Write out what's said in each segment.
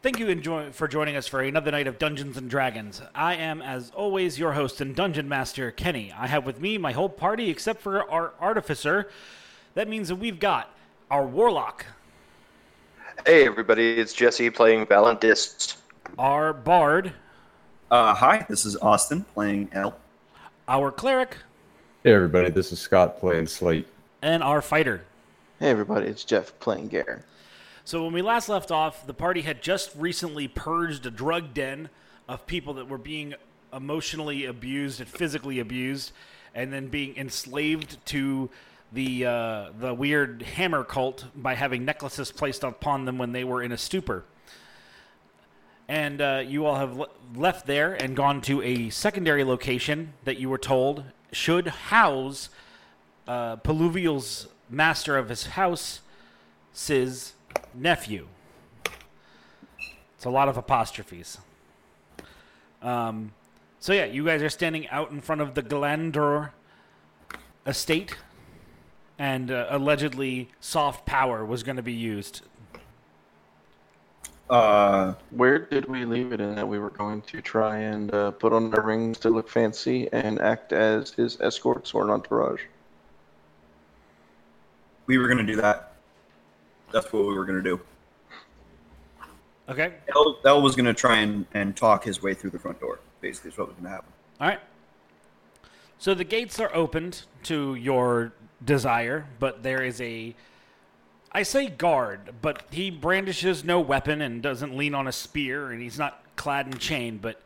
Thank you enjoy- for joining us for another night of Dungeons and Dragons. I am, as always, your host and dungeon master, Kenny. I have with me my whole party except for our artificer. That means that we've got our warlock, Hey everybody, it's Jesse playing Valentist. our bard, Uh, hi, this is Austin playing L. our cleric, Hey everybody, this is Scott playing Slate. and our fighter. Hey everybody, it's Jeff playing Garen. So when we last left off, the party had just recently purged a drug den of people that were being emotionally abused and physically abused, and then being enslaved to the uh, the weird hammer cult by having necklaces placed upon them when they were in a stupor. And uh, you all have le- left there and gone to a secondary location that you were told should house uh, master of his house, Sis nephew. It's a lot of apostrophes. Um, so yeah, you guys are standing out in front of the Glandor estate, and uh, allegedly soft power was going to be used. Uh, Where did we leave it in that we were going to try and uh, put on our rings to look fancy and act as his escorts or an entourage? we were gonna do that. That's what we were gonna do. Okay. L, L was gonna try and, and talk his way through the front door. Basically, is what was gonna happen. All right. So the gates are opened to your desire, but there is a. I say guard, but he brandishes no weapon and doesn't lean on a spear, and he's not clad in chain, but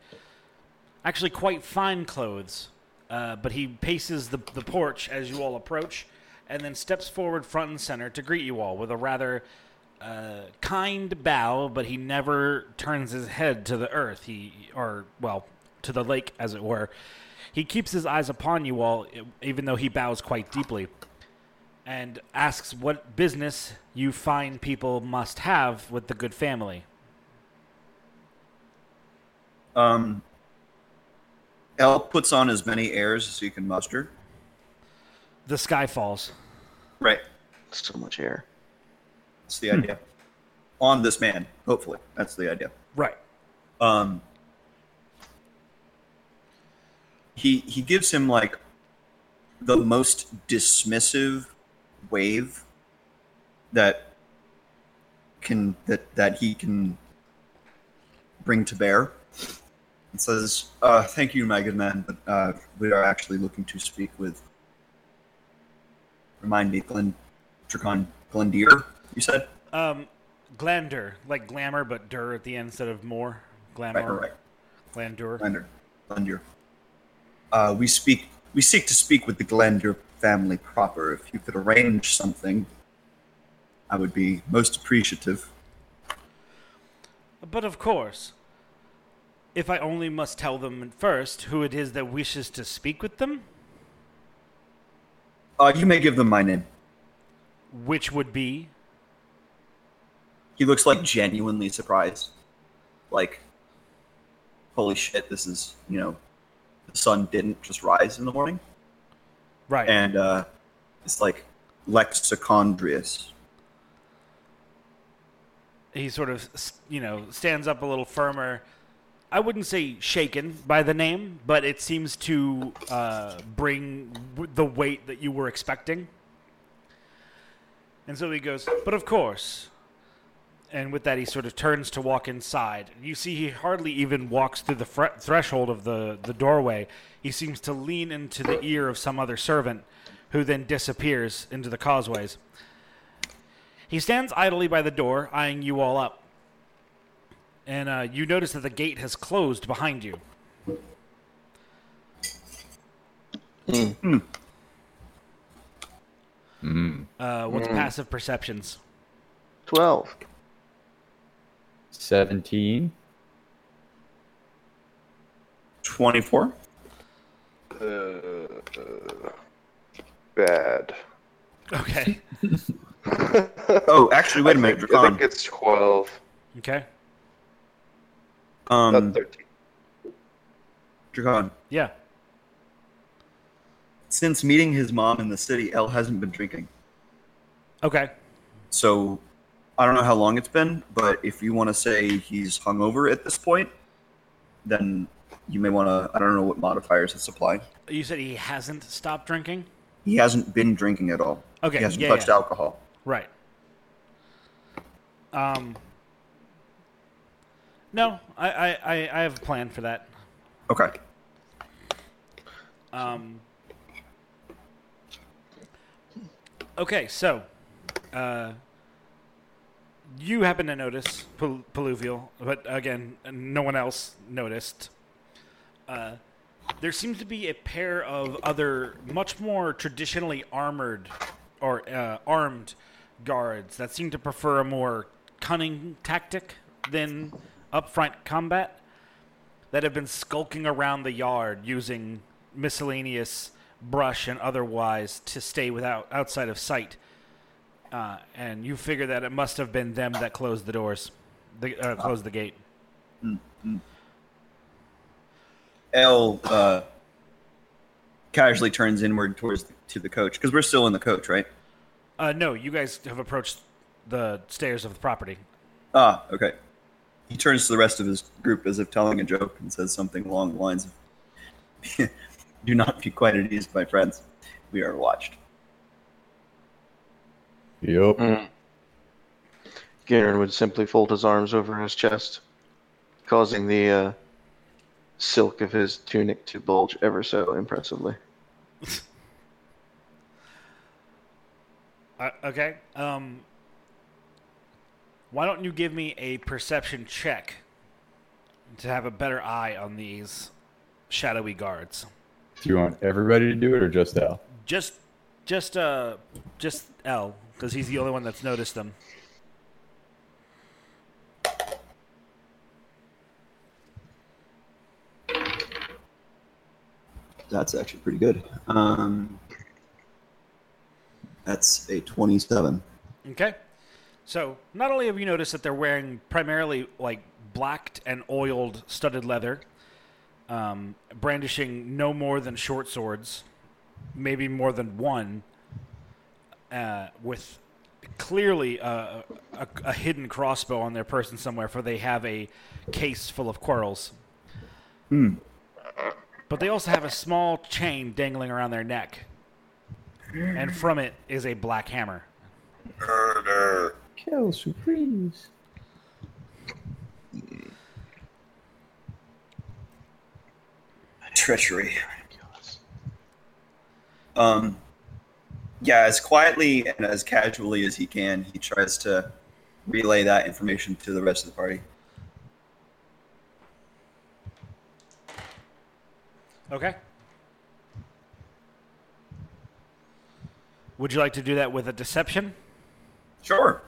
actually quite fine clothes. Uh, but he paces the, the porch as you all approach, and then steps forward front and center to greet you all with a rather uh, kind bow, but he never turns his head to the earth. He, or well, to the lake, as it were. He keeps his eyes upon you all, even though he bows quite deeply, and asks what business you fine people must have with the good family. Um, L puts on as many airs as he can muster. The sky falls. Right. So much air. That's the idea. On this man, hopefully. That's the idea. Right. Um, he he gives him like the most dismissive wave that can that that he can bring to bear. And says, uh, "Thank you, my good man, but uh, we are actually looking to speak with." Remind me, Glen, Dracon, Glendeer. You said Um, Glander, like glamour, but dur at the end instead of more. Glamour. right, right. Glandur. Glender. Glender. Uh, we speak. We seek to speak with the Glender family proper. If you could arrange something, I would be most appreciative. But of course, if I only must tell them first who it is that wishes to speak with them, Uh, you may give them my name. which would be He looks like genuinely surprised. Like, holy shit! This is you know, the sun didn't just rise in the morning, right. and uh, it's like Lexicondrius. he sort of you know stands up a little firmer i wouldn't say shaken by the name but it seems to uh, bring the weight that you were expecting. And so he goes but of course. And with that he sort of turns to walk inside. You see he hardly even walks through the threshold of the, the doorway. He seems to lean into the ear of some other servant who then disappears into the causeways. He stands idly by the door, eyeing you all up. And uh, you notice that the gate has closed behind you. Uh, what's passive perceptions? Twelve. 17. Twenty-four. Uh, bad. Okay. Oh, actually, wait a minute, I think, I think it's 12, Okay. Um, not 13. Dracon. Yeah. Since meeting his mom in the city, Elle hasn't been drinking. Okay. So I don't know how long it's been, but if you want to say he's hungover at this point, then you may want to. I don't know what modifiers it's applying. You said he hasn't stopped drinking? He hasn't been drinking at all. Okay, He hasn't yeah, touched yeah. alcohol. Right. Um. No, I, I, I, have a plan for that. Okay. Um. Okay, so, uh, you happen to notice Peluvial, but again, no one else noticed. Uh, there seems to be a pair of other, much more traditionally armored or uh, armed guards that seem to prefer a more cunning tactic than upfront combat that have been skulking around the yard using miscellaneous brush and otherwise to stay without outside of sight. Uh, and you figure that it must have been them that closed the doors, the, uh, closed the gate. L uh, casually turns inward towards the, to the coach because we're still in the coach, right? Uh, no, you guys have approached the stairs of the property. Ah, okay. He turns to the rest of his group as if telling a joke and says something along the lines of Do not be quite at ease, my friends. We are watched. Yep. Mm. Garen would simply fold his arms over his chest, causing the uh, silk of his tunic to bulge ever so impressively. Uh, okay. Um, why don't you give me a perception check to have a better eye on these shadowy guards? Do you want everybody to do it or just Al? Just, just, uh, just L, because he's the only one that's noticed them. That's actually pretty good. Um, that's a 27. Okay. So not only have you noticed that they're wearing primarily like blacked and oiled studded leather, um, brandishing no more than short swords, maybe more than one, uh, with clearly a, a, a hidden crossbow on their person somewhere, for they have a case full of quarrels. But they also have a small chain dangling around their neck, and from it is a black hammer. Kill surprise. Treachery. Um, yeah, as quietly and as casually as he can, he tries to relay that information to the rest of the party. Okay. Would you like to do that with a deception? Sure.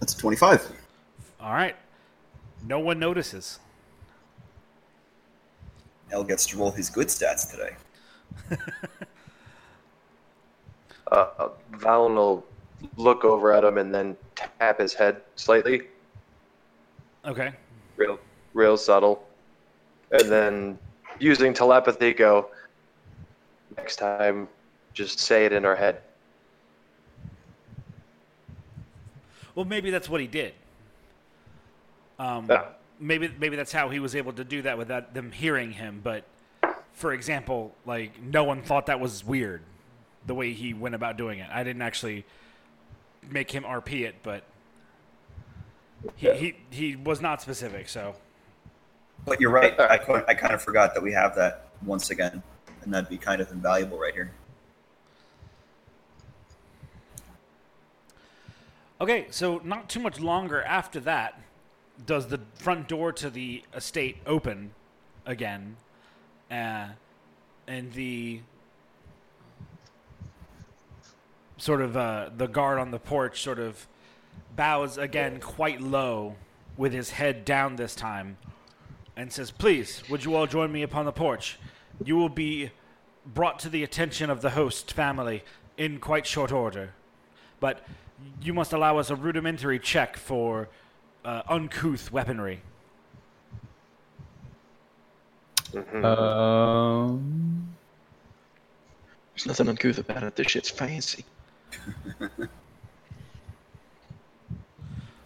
That's a 25. All right. No one notices. L gets to roll his good stats today. Uh, Valen will look over at him and then tap his head slightly, Okay. real, real subtle, and then using telepathy, go. Next time, just say it in our head. Well, maybe that's what he did. Um, Yeah. maybe maybe that's how he was able to do that without them hearing him. But for example, like no one thought that was weird, the way he went about doing it. I didn't actually make him RP it, but he he, he was not specific. So But you're right. I, I kind of forgot that we have that once again, and that'd be kind of invaluable right here. Okay, so not too much longer after that, does the front door to the estate open again, uh, and the sort of uh, the guard on the porch sort of bows again quite low, with his head down this time, and says, "Please, would you all join me upon the porch? You will be brought to the attention of the host family in quite short order." but you must allow us a rudimentary check for uh, uncouth weaponry. Um, There's nothing uncouth about it. This shit's fancy.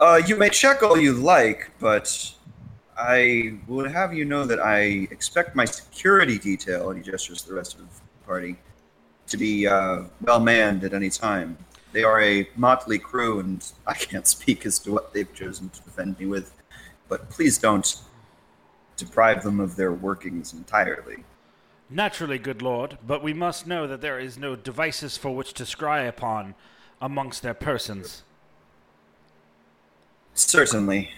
Uh, you may check all you like, but I would have you know that I expect my security detail, and he gestures to the rest of the party, to be uh, well manned at any time. They are a motley crew, and I can't speak as to what they've chosen to defend me with, but please don't deprive them of their workings entirely. Naturally, good lord, but we must know that there is no devices for which to scry upon amongst their persons. Certainly,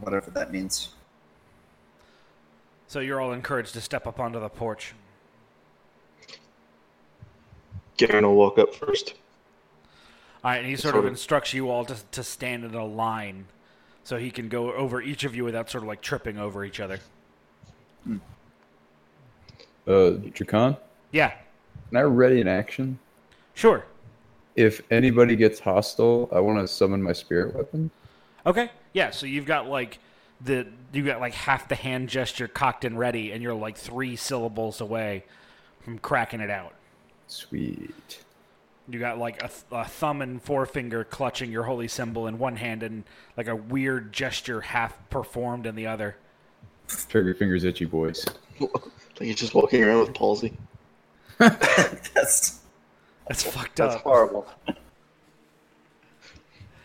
whatever that means. So you're all encouraged to step up onto the porch. Garen will walk up first. All right, and he sort Sort of of- instructs you all to, to stand in a line so he can go over each of you without sort of like tripping over each other. Uh, Dracan, Yeah, can I ready an action? sure. If anybody gets hostile, I want to summon my spirit weapon. Okay, yeah, so you've got like the you got like half the hand gesture cocked and ready, and you're like three syllables away from cracking it out. Sweet. You got like a, th- a thumb and forefinger clutching your holy symbol in one hand, and like a weird gesture half performed in the other. Trigger fingers itchy, boys. like he's just walking around with palsy. That's That's fucked up. That's horrible.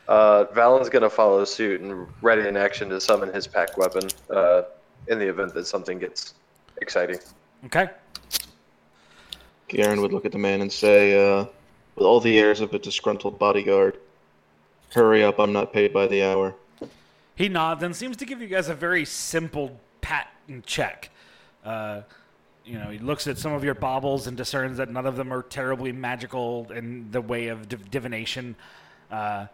Uh, Valen's gonna follow suit and ready in action to summon his pact weapon uh, in the event that something gets exciting. Okay. Garen would look at the man and say, uh, with all the airs of a disgruntled bodyguard, Hurry up, I'm not paid by the hour. He nods and seems to give you guys a very simple pat and check. Uh, you know, he looks at some of your baubles and discerns that none of them are terribly magical in the way of div- divination. Uh,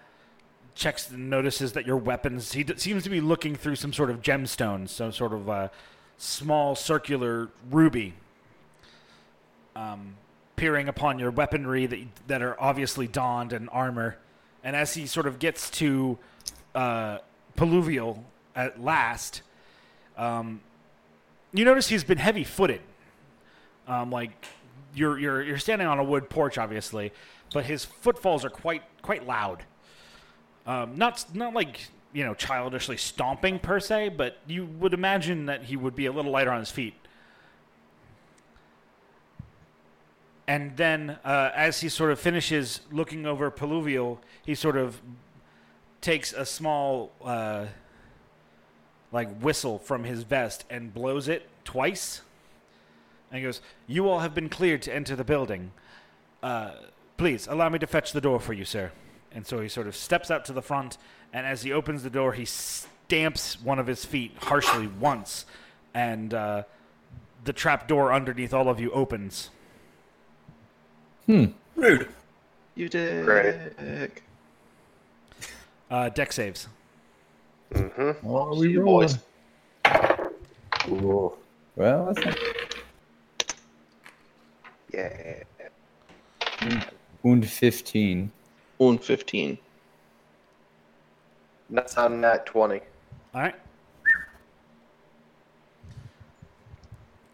checks and notices that your weapons. He d- seems to be looking through some sort of gemstones, some sort of uh, small circular ruby. Um, peering upon your weaponry that that are obviously donned and armor, and as he sort of gets to uh, at last, um, you notice he's been heavy-footed. Um, like you're you're you're standing on a wood porch, obviously, but his footfalls are quite quite loud. Um, not not like you know childishly stomping per se, but you would imagine that he would be a little lighter on his feet. And then, uh, as he sort of finishes looking over Peluvial, he sort of takes a small, uh, like, whistle from his vest and blows it twice. And he goes, You all have been cleared to enter the building. Uh, please, allow me to fetch the door for you, sir. And so he sort of steps out to the front, and as he opens the door, he stamps one of his feet harshly once, and uh, the trap door underneath all of you opens. Rude. You did. Great. Uh, Dex saves. Mm-hmm. Oh, See you, boys. Cool. Well, that's not Yeah. wound 15. One fifteen. That's on that 20. All right.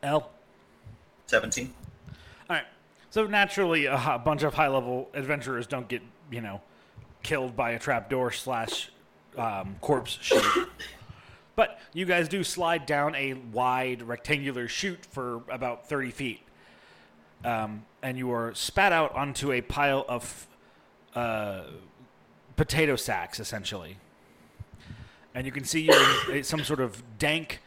L. 17. So naturally, a bunch of high-level adventurers don't get, you know, killed by a trapdoor slash um, corpse chute. But you guys do slide down a wide rectangular chute for about 30 feet. Um, and you are spat out onto a pile of uh, potato sacks, essentially. And you can see you're in some sort of dank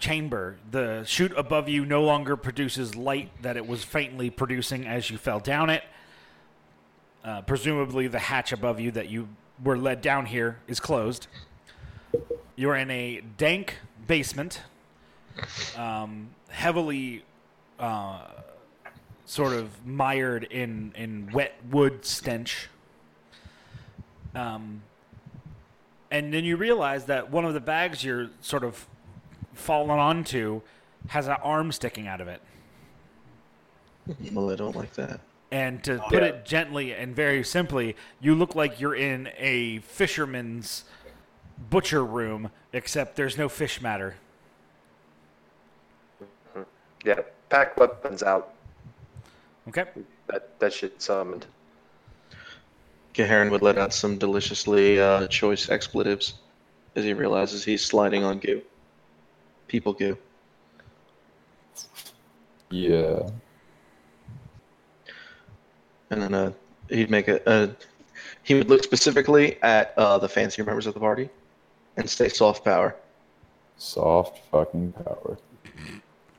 chamber. The chute above you no longer produces light that it was faintly producing as you fell down it. Uh, presumably, the hatch above you that you were led down here is closed. You're in a dank basement, um, heavily uh, sort of mired in, in wet wood stench. Um, and then you realize that one of the bags you're sort of fallen onto has an arm sticking out of it. Well, I don't like that. And to put Yeah. it gently and very simply, you look like you're in a fisherman's butcher room, except there's no fish matter. Yeah. Pact weapons out. Okay? that that shit summoned. Gaharin would let out some deliciously uh, choice expletives as he realizes he's sliding on goo. People goo. Yeah. And then uh, he'd make a, a. He would look specifically at uh, the fancier members of the party and say soft power. Soft fucking power.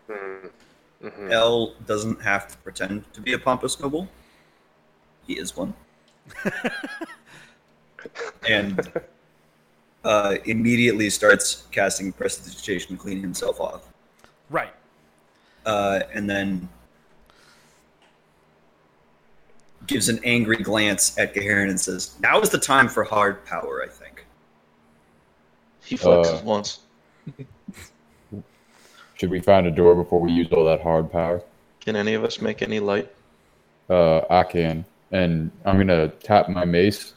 Mm-hmm. L doesn't have to pretend to be a pompous noble. He is one. and uh, immediately starts casting prestidigitation, cleaning himself off. Right. Uh, and then gives an angry glance at Gaharin and says, Now is the time for hard power, I think. He flexes Uh, once. Should we find a door before we use all that hard power? Can any of us make any light? Uh, I can. And I'm gonna tap my mace.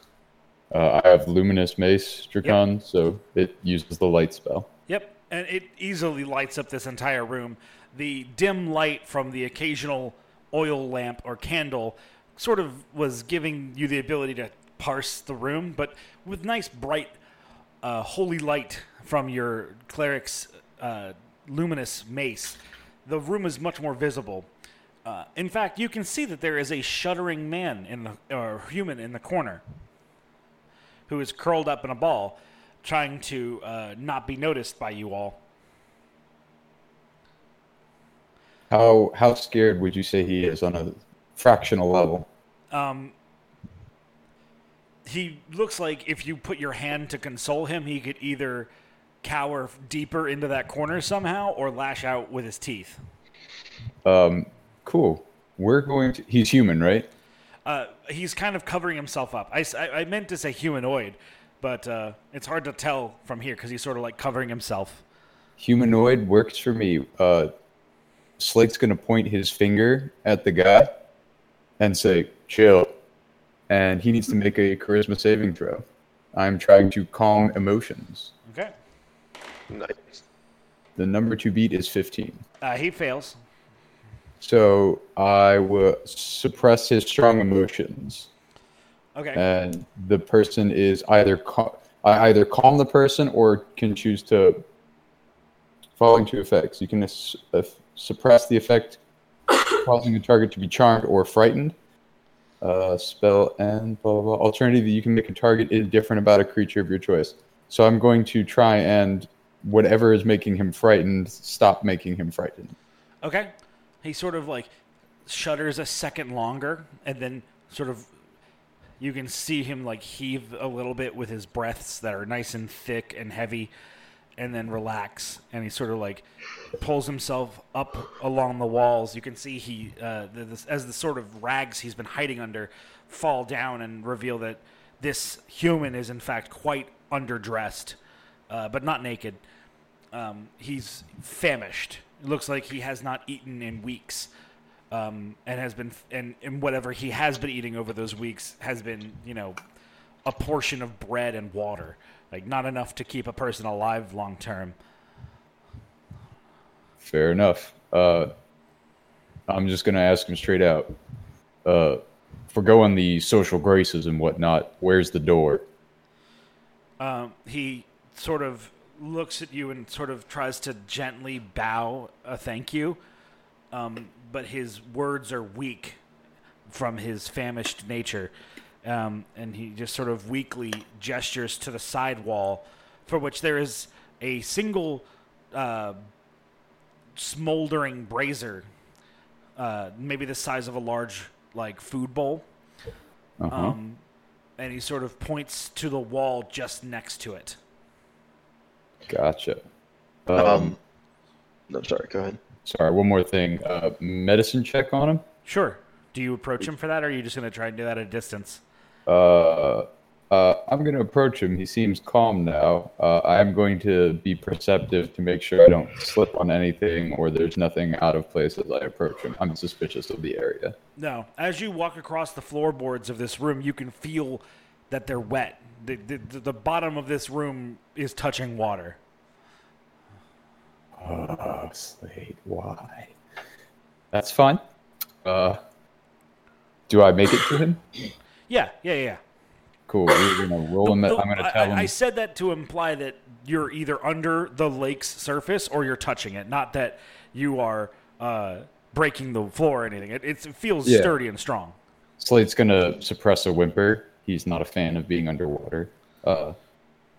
Uh, I have luminous mace, Dracon, so it uses the light spell. Yep, and it easily lights up this entire room. The dim light from the occasional oil lamp or candle sort of was giving you the ability to parse the room, but with nice bright uh, holy light from your cleric's uh, luminous mace, the room is much more visible. Uh, in fact, you can see that there is a shuddering man in the or human in the corner who is curled up in a ball, trying to uh, not be noticed by you all. How how scared would you say he is on a fractional level? Um, he looks like if you put your hand to console him, he could either cower deeper into that corner somehow or lash out with his teeth. Um, cool. We're going to. He's human, right? Uh, he's kind of covering himself up. I I meant to say humanoid, but uh, it's hard to tell from here because he's sort of like covering himself. Humanoid works for me. Uh, Slate's gonna point his finger at the guy and say, "Chill," and he needs to make a charisma saving throw. I'm trying to calm emotions. Okay. Nice. The number to beat is 15. Uh, he fails. So I will suppress his strong emotions, Okay. and the person is either cal- I either calm the person or can choose to following two effects. You can s- uh, suppress the effect, causing the target to be charmed or frightened. Uh, spell and blah, blah blah. Alternatively, you can make a target indifferent about a creature of your choice. So I'm going to try and whatever is making him frightened, stop making him frightened. Okay. He sort of like shudders a second longer and then sort of you can see him like heave a little bit with his breaths that are nice and thick and heavy and then relax. And he sort of like pulls himself up along the walls. You can see he uh, the, this, as the sort of rags he's been hiding under fall down and reveal that this human is in fact quite underdressed uh, but not naked. Um, he's famished. It looks like he has not eaten in weeks, um, and has been and, and whatever he has been eating over those weeks has been you know a portion of bread and water, like not enough to keep a person alive long term. Fair enough. Uh, I'm just gonna ask him straight out. Uh, forgoing the social graces and whatnot, where's the door? Um, he sort of looks at you and sort of tries to gently bow a thank you, um, but his words are weak from his famished nature, um, and he just sort of weakly gestures to the side wall, for which there is a single uh, smoldering brazier, uh, maybe the size of a large like food bowl. Uh-huh. Um, and he sort of points to the wall just next to it. Gotcha. Um, Um, no, sorry. Go ahead. sorry, one more thing. Uh, medicine check on him. Sure. Do you approach him for that, or are you just going to try and do that at a distance? Uh, uh, I'm going to approach him. He seems calm now. Uh, I'm going to be perceptive to make sure I don't slip on anything or there's nothing out of place as I approach him. I'm suspicious of the area. No. As you walk across the floorboards of this room, you can feel that they're wet. The, the, the bottom of this room is touching water. Oh, Slate, why? That's fine. Uh, do I make it to him? Yeah, yeah, yeah. Cool. We're gonna roll him. The- I'm gonna tell I, him. I said that to imply that you're either under the lake's surface or you're touching it, not that you are uh, breaking the floor or anything. It, it feels Yeah. sturdy and strong. Slate's gonna suppress a whimper. He's not a fan of being underwater. Uh,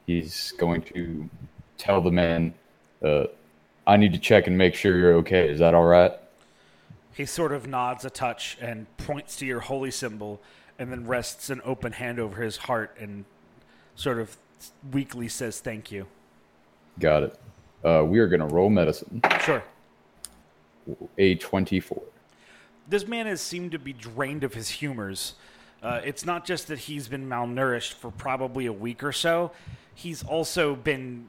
he's going to tell the man, uh, "I need to check and make sure you're okay. Is that all right?" He sort of nods a touch and points to your holy symbol, and then rests an open hand over his heart and sort of weakly says, "Thank you." Got it. Uh, we are gonna roll medicine. Sure. A twenty-four. this man has seemed to be drained of his humors. Uh, it's not just that he's been malnourished for probably a week or so. He's also been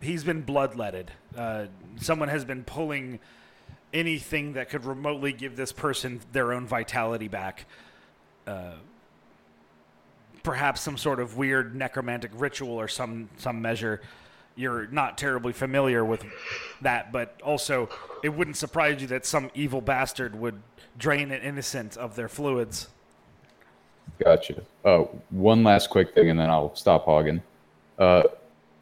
he's been bloodletted. Uh, someone has been pulling anything that could remotely give this person their own vitality back. Uh, perhaps some sort of weird necromantic ritual or some some measure. You're not terribly familiar with that, but also it wouldn't surprise you that some evil bastard would drain an innocent of their fluids. Gotcha. Uh, one last quick thing, and then I'll stop hogging. Uh,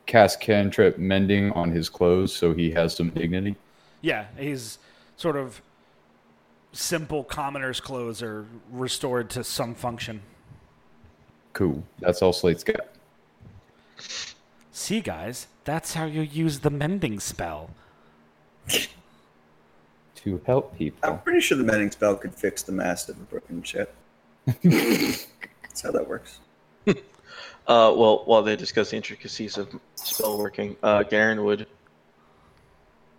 cast cantrip mending on his clothes, so he has some dignity. Yeah, he's sort of simple commoner's clothes are restored to some function. Cool. That's all Slate's got. See, guys, that's how you use the mending spell. To help people. I'm pretty sure the mending spell could fix the mast of a broken ship. That's how that works. Uh, well, while they discuss the intricacies of spell working, uh, Garen would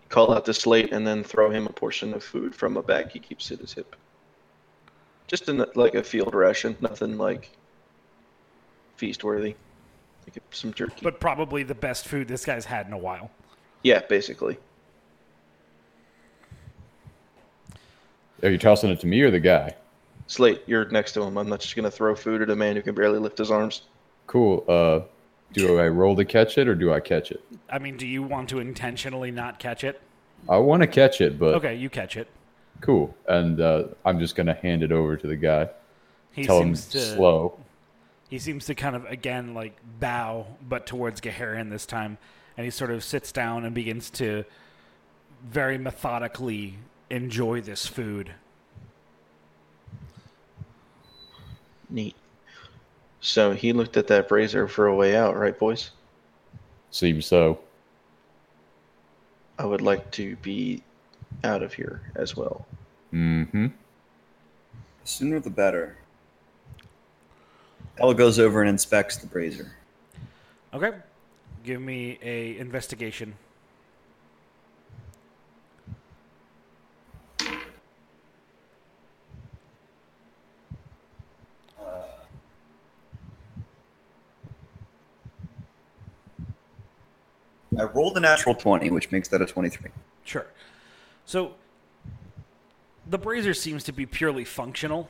call out the slate and then throw him a portion of food from a bag he keeps at his hip. Just in the, like a field ration, nothing like feast worthy. Like some jerky. But probably the best food this guy's had in a while. yeah, basically. Are you tossing it to me or the guy? Slate, you're next to him. I'm not just gonna throw food at a man who can barely lift his arms. Cool. Uh, do I roll to catch it or do I catch it? I mean, do you want to intentionally not catch it? I want to catch it, but Okay, you catch it. cool. And uh, I'm just gonna hand it over to the guy. He Tell him seems to slow. he seems to kind of again like bow, but towards Gaharian this time, and he sort of sits down and begins to very methodically enjoy this food. Neat. So he looked at that brazier for a way out, right, boys? Seems so. I would like to be out of here as well. Mm-hmm. The sooner the better. Elle goes over and inspects the brazier. Okay, give me a investigation. I rolled a natural 20, which makes that a 23. Sure. So the brazier seems to be purely functional,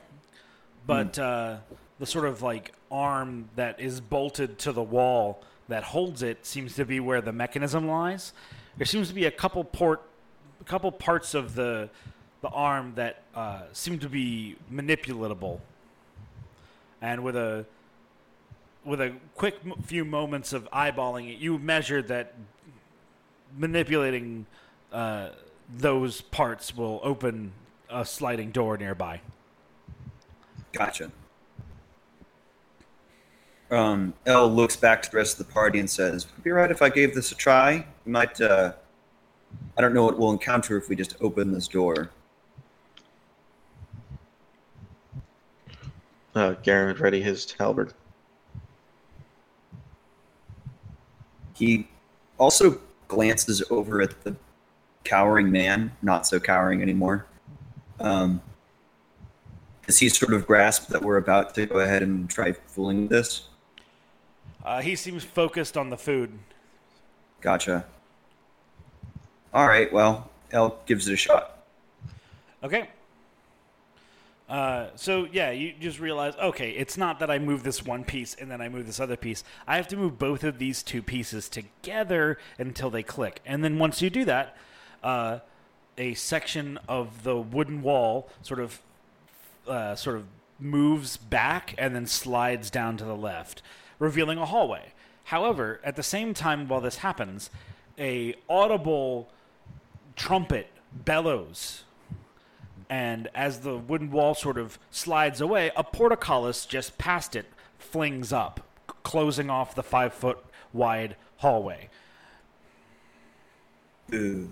but uh, the sort of like arm that is bolted to the wall that holds it seems to be where the mechanism lies. There seems to be a couple port, a couple parts of the the arm that uh, seem to be manipulatable, and with a with a quick m- few moments of eyeballing it, you measure that manipulating uh, those parts will open a sliding door nearby. Gotcha. Um, Elle looks back to the rest of the party and says, Would be right if I gave this a try? We might, uh, I don't know what we'll encounter if we just open this door. Uh, Garen would ready his halberd. He also glances over at the cowering man, not so cowering anymore. Um, does he sort of grasp that we're about to go ahead and try fooling this? Uh, he seems focused on the food. Gotcha. All right, well, Elle gives it a shot. Okay. Uh, so yeah, you just realize, okay, it's not that I move this one piece and then I move this other piece. I have to move both of these two pieces together until they click. And then once you do that, uh, a section of the wooden wall sort of uh, sort of moves back and then slides down to the left, revealing a hallway. However, at the same time while this happens, a audible trumpet bellows and as the wooden wall sort of slides away, a portcullis just past it flings up, c- closing off the five foot wide hallway. Ooh.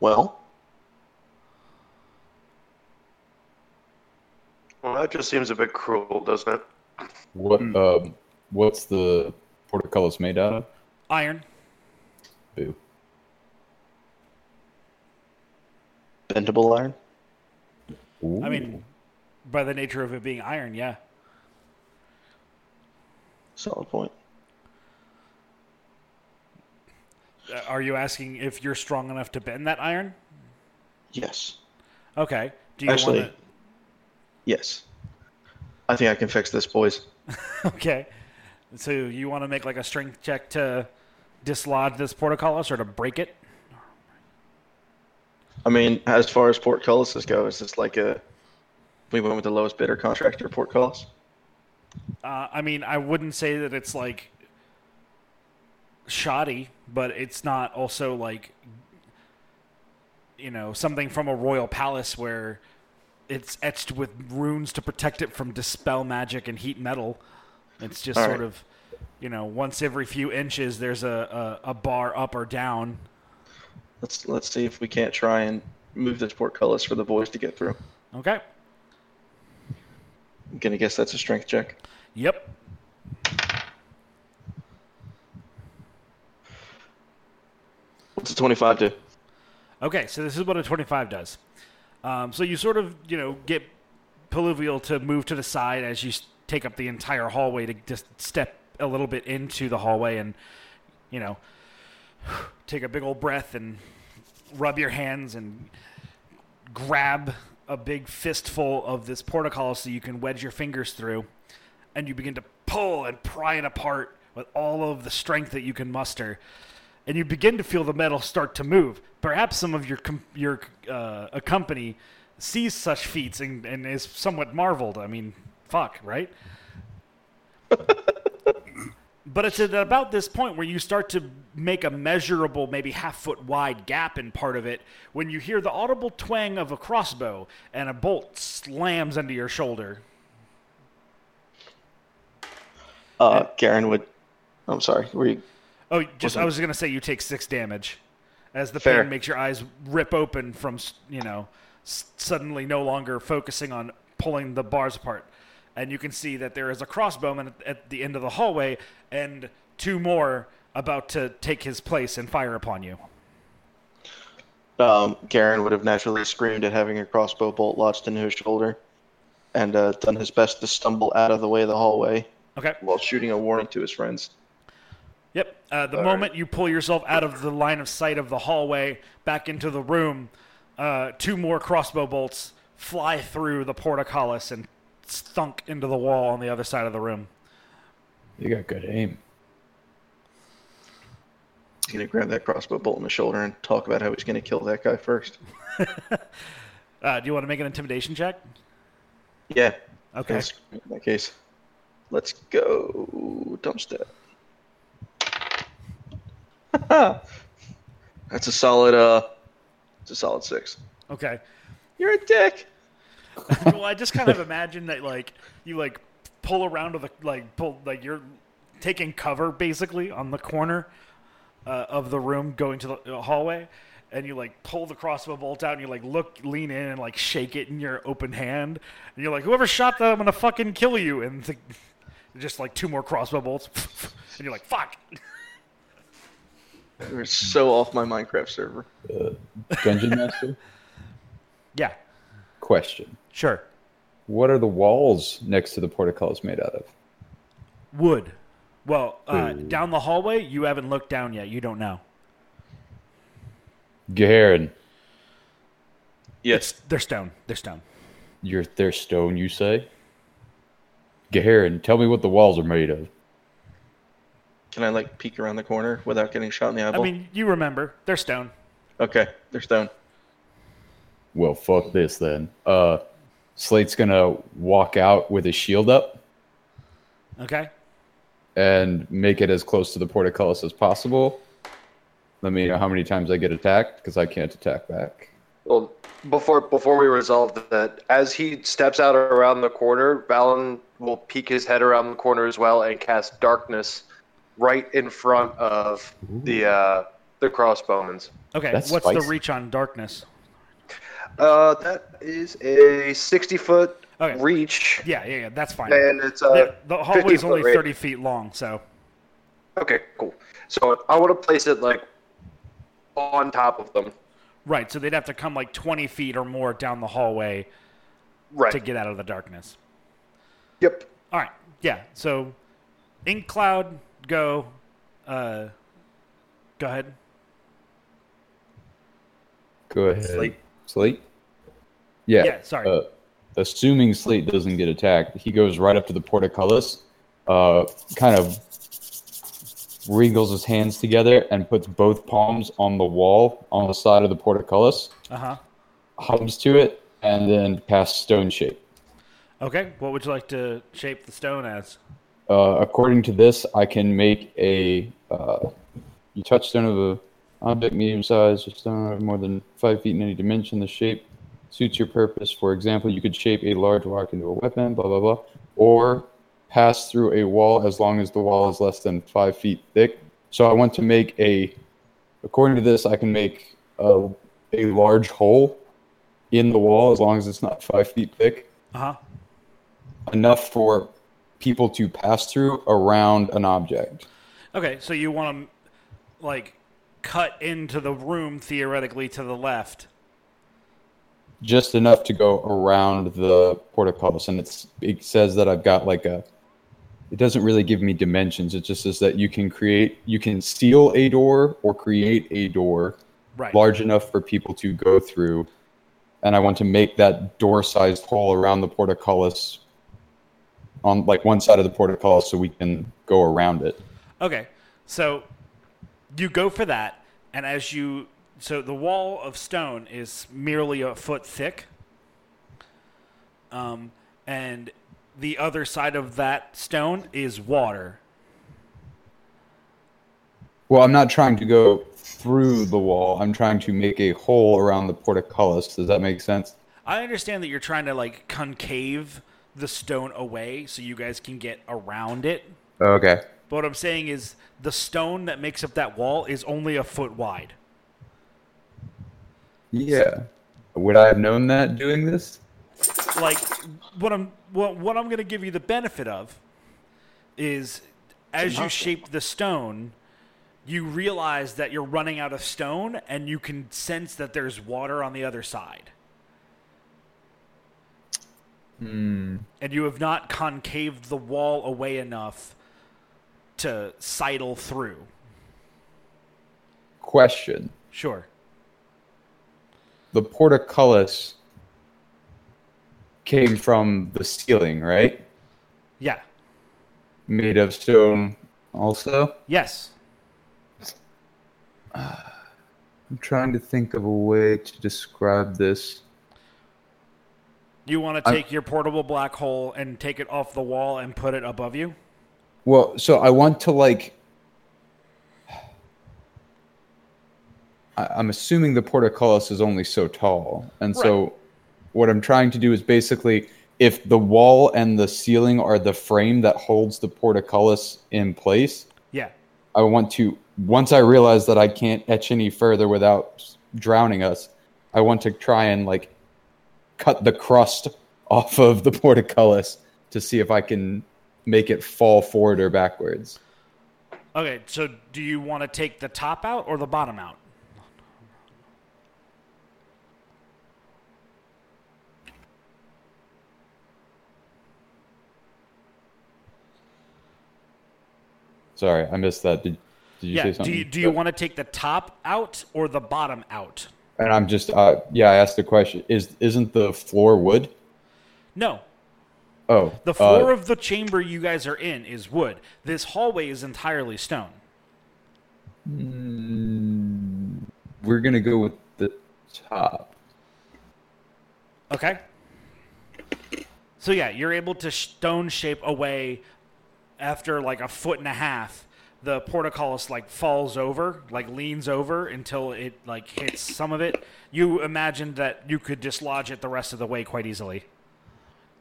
Well, Well, that just seems a bit cruel, doesn't it? What um, what's the portcullis made out of? Iron. Boo. Bendable iron. Ooh. I mean, by the nature of it being iron, yeah. Solid point. Uh, Are you asking if you're strong enough to bend that iron? Yes. Okay. Do you Actually- want Yes. I think I can fix this, boys. Okay. So you want to make like a strength check to dislodge this portcullis or to break it? I mean, as far as portcullises go, is this like a we went with the lowest bidder contractor portcullis? Uh, I mean, I wouldn't say that it's like shoddy, but it's not also like you know something from a royal palace where it's etched with runes to protect it from dispel magic and heat metal. It's just All sort right. of you know once every few inches there's a, a, a bar up or down. Let's let's see if we can't try and move this portcullis for the boys to get through. Okay. I'm gonna guess that's a strength check. Yep. What's a 25 do? Okay, so this is what a 25 does. Um, so you sort of, you know, get Peluvial to move to the side as you take up the entire hallway to just step a little bit into the hallway and, you know, take a big old breath and rub your hands and grab a big fistful of this portcullis so you can wedge your fingers through. And you begin to pull and pry it apart with all of the strength that you can muster and you begin to feel the metal start to move. Perhaps some of your your uh, a company sees such feats and, and is somewhat marveled. I mean, fuck, right? but it's at about this point where you start to make a measurable, maybe half foot wide gap in part of it when you hear the audible twang of a crossbow and a bolt slams into your shoulder. Uh, Garen would. I'm sorry. Were you? Oh, just I Wasn't- gonna say you take six damage, as the Fair. pain makes your eyes rip open from you know suddenly no longer focusing on pulling the bars apart, and you can see that there is a crossbowman at, at the end of the hallway and two more about to take his place and fire upon you. Um, Garen would have naturally screamed at having a crossbow bolt lodged in his shoulder, and uh, done his best to stumble out of the way of the hallway Okay. while shooting a warning to his friends. Yep. Uh, the All moment you pull yourself out of the line of sight of the hallway back into the room, uh, two more crossbow bolts fly through the portcullis and thunk into the wall on the other side of the room. you got good aim. He's gonna grab that crossbow bolt in the shoulder and talk about how he's gonna kill that guy first. Uh, do you want to make an intimidation check? Yeah. Okay. Yes, In that case, let's go dumpster. That's a solid. Uh, it's a solid six. Okay. You're a dick. Well, I just kind of imagine that like you like pull around to the like pull like you're taking cover basically on the corner uh, of the room going to the uh, hallway and you like pull the crossbow bolt out and you like look lean in and like shake it in your open hand and you're like whoever shot that I'm gonna fucking kill you and the, just like two more crossbow bolts and you're like fuck You're so off my Minecraft server. Dungeon Master? yeah Question. sure What are the walls next to the portcullis made out of? wood well uh, down the hallway you haven't looked down yet you don't know Garen, Yes. they're stone they're stone you're they're stone, you say? Garen, tell me what the walls are made of. Can I like peek around the corner without getting shot in the eyeball? I mean, you remember they're stone. Okay, they're stone. Well, fuck this then. Uh, Slate's gonna walk out with his shield up Okay. and make it as close to the portcullis as possible. Let me know how many times I get attacked because I can't attack back. Well, before before we resolve that, as he steps out around the corner, Valen will peek his head around the corner as well and cast darkness right in front of the uh, the crossbowmans. Okay. That's What's the reach on darkness? Uh, that is a sixty foot Okay. reach, Yeah, yeah, yeah. That's fine. and it's uh, the, the 50 hallway's only 30 feet long, so. Okay, cool. So I want to place it like on top of them. Right, so they'd have to come like 20 feet or more down the hallway Right. to get out of the darkness. Yep. All right, yeah. So, Ink Cloud, go. Uh, go ahead. Go ahead. Slate. Slate? Yeah. Yeah, sorry. Uh, assuming Slate doesn't get attacked, he goes right up to the portcullis, uh, kind of wriggles his hands together and puts both palms on the wall on the side of the portcullis, Uh huh. hums to it, and then casts Stone Shape. Okay, what would you like to shape the stone as? Uh, according to this, I can make a uh, you touchstone of a object medium size or stone of more than five feet in any dimension. The shape suits your purpose. For example, you could shape a large rock into a weapon, blah blah blah, or pass through a wall as long as the wall is less than five feet thick. So I want to make a. According to this, I can make a a large hole in the wall as long as it's not five feet thick Uh huh. enough for people to pass through around an object. Okay, so you want to, like, cut into the room theoretically to the left. Just enough to go around the portcullis. And it's, it says that I've got like a. It doesn't really give me dimensions. It just says that you can create, you can seal a door or create a door Right. large enough for people to go through. And I want to make that door sized hole around the portcullis on like one side of the portcullis so we can go around it. Okay, so you go for that, and as you so the wall of stone is merely a foot thick, um, and the other side of that stone is water. Well, I'm not trying to go through the wall. I'm trying to make a hole around the portcullis. Does that make sense? I understand that you're trying to like concave the stone away so you guys can get around it. Okay. But what I'm saying is the stone that makes up that wall is only a foot wide. Yeah. Would I have known that doing this? like what I'm what, what I'm going to give you the benefit of is as you shape the stone, you realize that you're running out of stone and you can sense that there's water on the other side. Hmm. And you have not concaved the wall away enough to sidle through. Question. Sure. The portcullis came from the ceiling, right? Yeah. Made of stone also? Yes. I'm trying to think of a way to describe this. You want to I'm- take your portable black hole and take it off the wall and put it above you? Well, so I want to like. I'm assuming the portcullis is only so tall, and so what I'm trying to do is basically, if the wall and the ceiling are the frame that holds the portcullis in place, Yeah. I want to. Once I realize that I can't etch any further without drowning us, I want to try and like cut the crust off of the portcullis to see if I can make it fall forward or backwards. Okay, so do you want to take the top out or the bottom out? Sorry, I missed that. Did, did you yeah. say Do you do you want to take the top out or the bottom out? and I'm just, uh, yeah, I asked the question. Is isn't the floor wood? No. Oh, The uh, floor of the chamber you guys are in is wood. This hallway is entirely stone. we're gonna go with the top. Okay. So yeah, you're able to stone shape away after like a foot and a half. The portcullis like falls over, like leans over until it like hits some of it. You imagined that you could dislodge it the rest of the way quite easily.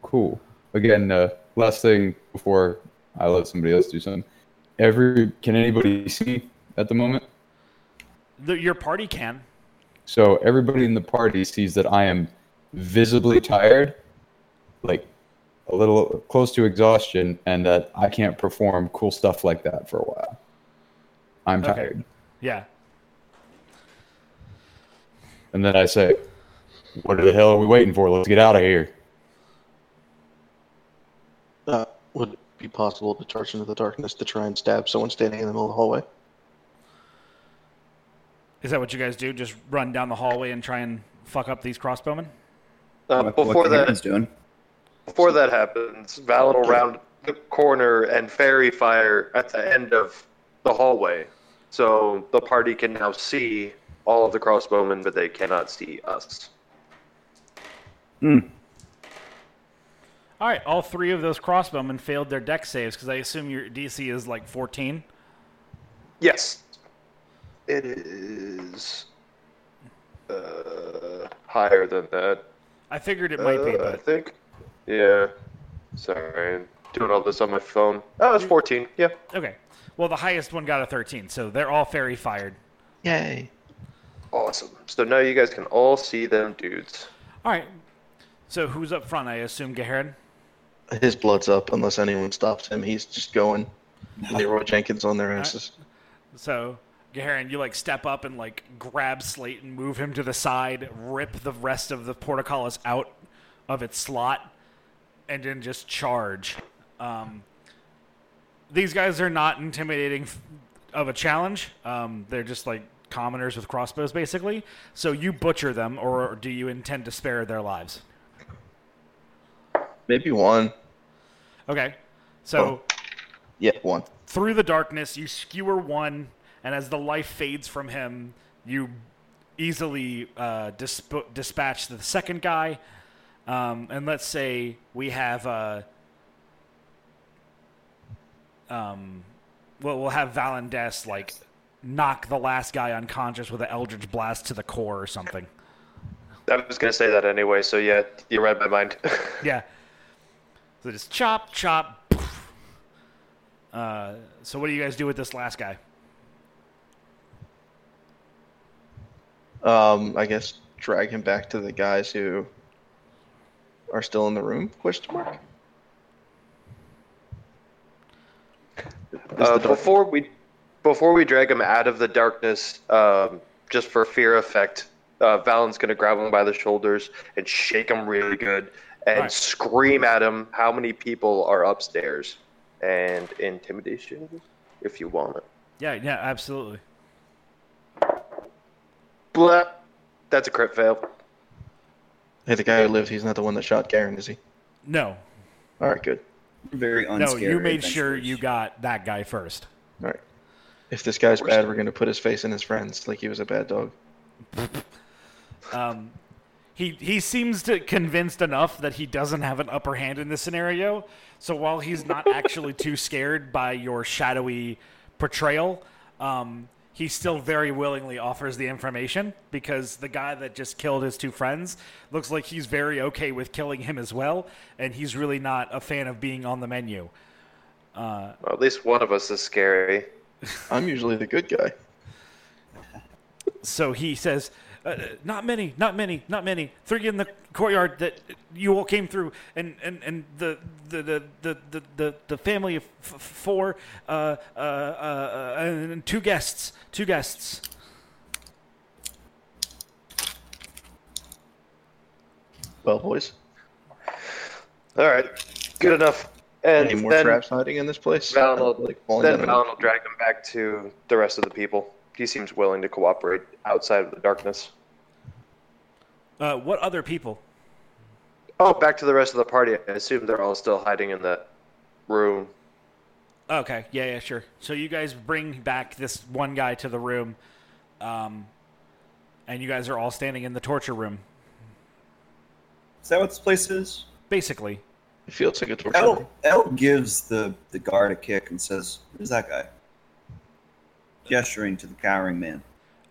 Cool. Again, uh, last thing before I let somebody else do something. Every can anybody see at the moment? The, your party can. So everybody in the party sees that I am visibly tired, like a little close to exhaustion, and that I can't perform cool stuff like that for a while. I'm Okay. tired. Yeah. And then I say, What the hell are we waiting for? Let's get out of here. Uh, would it be possible to charge into the darkness to try and stab someone standing in the middle of the hallway? Is that what you guys do? Just run down the hallway and try and fuck up these crossbowmen? Uh, What- before what that, doing. before that happens, Valen will round the corner and faerie fire at the end of the hallway, so the party can now see all of the crossbowmen, but they cannot see us. All right, all three of those crossbowmen failed their Dex saves because I assume your DC is like 14. Yes, it is uh, higher than that. I figured it might be, Uh, I think. Yeah. Sorry, I'm doing all this on my phone. Oh, it's 14. Yeah. okay. Well, the highest one got a 13, so they're all faerie fired. Yay! Awesome. So now you guys can all see them dudes. All right. So who's up front? I assume Gaharin. His blood's up unless anyone stops him. He's just going Leroy Jenkins on their asses. So Gaharin, you like step up and like grab Slate and move him to the side, rip the rest of the portcullis out of its slot, and then just charge. Um, these guys are not intimidating of a challenge. Um, they're just like commoners with crossbows, basically. So you butcher them, or do you intend to spare their lives? Maybe one. Okay. So. Yeah, one. through the darkness, you skewer one, and as the life fades from him, you easily uh, disp- dispatch the second guy. Um, and let's say we have, uh, um, well, we'll have Valendes like knock the last guy unconscious with an Eldritch blast to the core or something. I was gonna say that anyway. So yeah, you read my mind. Yeah. So just chop, chop. poof. Uh, so what do you guys do with this last guy? Um, I guess drag him back to the guys who are still in the room? Question mark. Uh, before we before we drag him out of the darkness, um, just for fear effect, uh, Valen's gonna grab him by the shoulders and shake him really good and Right. scream at him how many people are upstairs and intimidation if you want it. Yeah, yeah, absolutely. Blah. That's a crit fail. Hey, the guy who lived, he's not the one that shot Garen, is he? No, All right, good. Very unscary. no, you made sure you got that guy first. All right. If this guy's bad, we're gonna put his face in his friends like he was a bad dog. Um, he he seems to convinced enough that he doesn't have an upper hand in this scenario. So while he's not actually too scared by your shadowy portrayal, um, he still very willingly offers the information because the guy that just killed his two friends looks like he's very okay with killing him as well, and he's really not a fan of being on the menu. Well, at least one of us is scary. I'm usually the good guy. So he says, uh, "Not many, not many, not many. Three in the courtyard that you all came through, and and and the the the the the, the, the family of f- f- four, uh, uh, uh, uh, and two guests, two guests." Well, boys, All right, good enough. And any more then traps hiding in this place? Valen will, Like, then down Valen will drag him back to the rest of the people. He seems willing to cooperate outside of the darkness. Uh, what other people? Oh, back to the rest of the party. I assume they're all still hiding in that room. Okay, yeah, yeah, sure. So you guys bring back this one guy to the room. Um, and you guys are all standing in the torture room, Is that what this place is? basically. It feels like a torture. room. L, L gives the, the guard a kick and says, Who's that guy? Gesturing to the cowering man.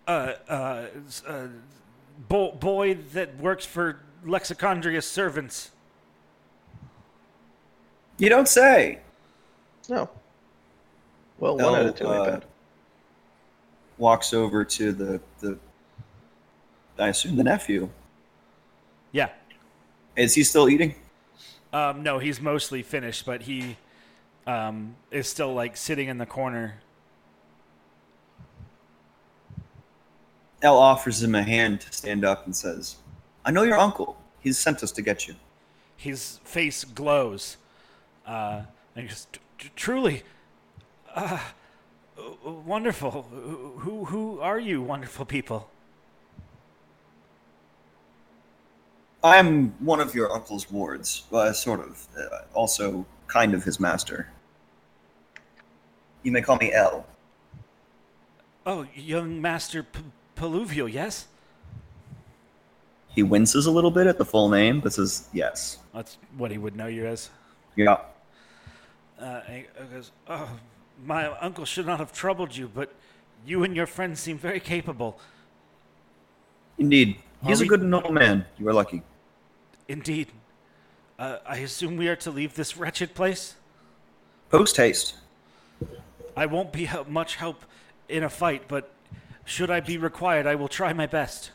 Uh, uh, uh bo- boy that works for Lexicondria's servants. You don't say! No. Well, one out of two ain't uh, bad. Walks over to the, the I assume the nephew. Yeah. Is he still eating? Um, no, he's mostly finished, but he um, is still like sitting in the corner. L offers him a hand to stand up and says, I know your uncle. He's sent us to get you. His face glows. Uh, and he goes, "T- t- truly, uh, wonderful. Who, who, are you, wonderful people? I'm one of your uncle's wards, uh, sort of. Uh, also, kind of his master. You may call me L. Oh, young Master P- Peluvial, yes? He winces a little bit at the full name, but says yes. That's what he would know you as. Yeah. Uh, and he goes, oh, my uncle should not have troubled you, but you and your friends seem very capable. Indeed. He's Are a we- good and noble man. You are lucky. Indeed. Uh, I assume we are to leave this wretched place? Post haste. I won't be help, much help in a fight, but should I be required, I will try my best.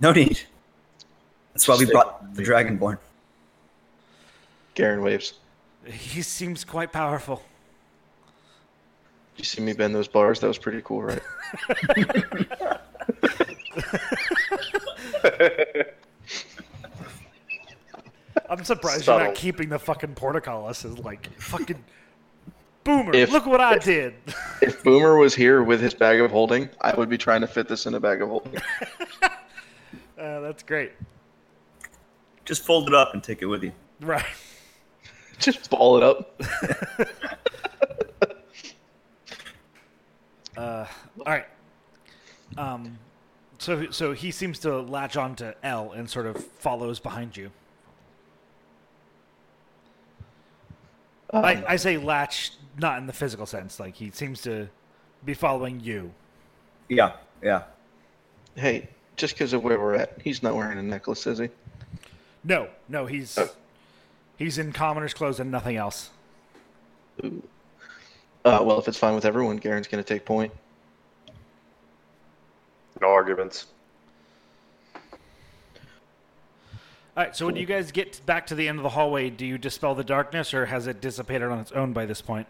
No need. That's why we Stay- brought the Dragonborn. Garen waves. He seems quite powerful. You see me bend those bars? That was pretty cool, right? I'm surprised you're not keeping the fucking portcullis as like fucking boomer. If- Look what I did. if Boomer was here with his bag of holding, I would be trying to fit this in a bag of holding. Uh, that's great. Just fold it up and take it with you. Right. Just ball it up. Uh, all right. Um, so so he seems to latch on to L and sort of follows behind you. I, I say latch not in the physical sense. Like he seems to be following you. Yeah, yeah. Hey, just because of where we're at, he's not wearing a necklace, is he? No, no, he's he's in commoner's clothes and nothing else. Ooh. Uh, well, if it's fine with everyone, Garen's going to take point. No arguments. All right. So when you guys get back to the end of the hallway, do you dispel the darkness, or has it dissipated on its own by this point?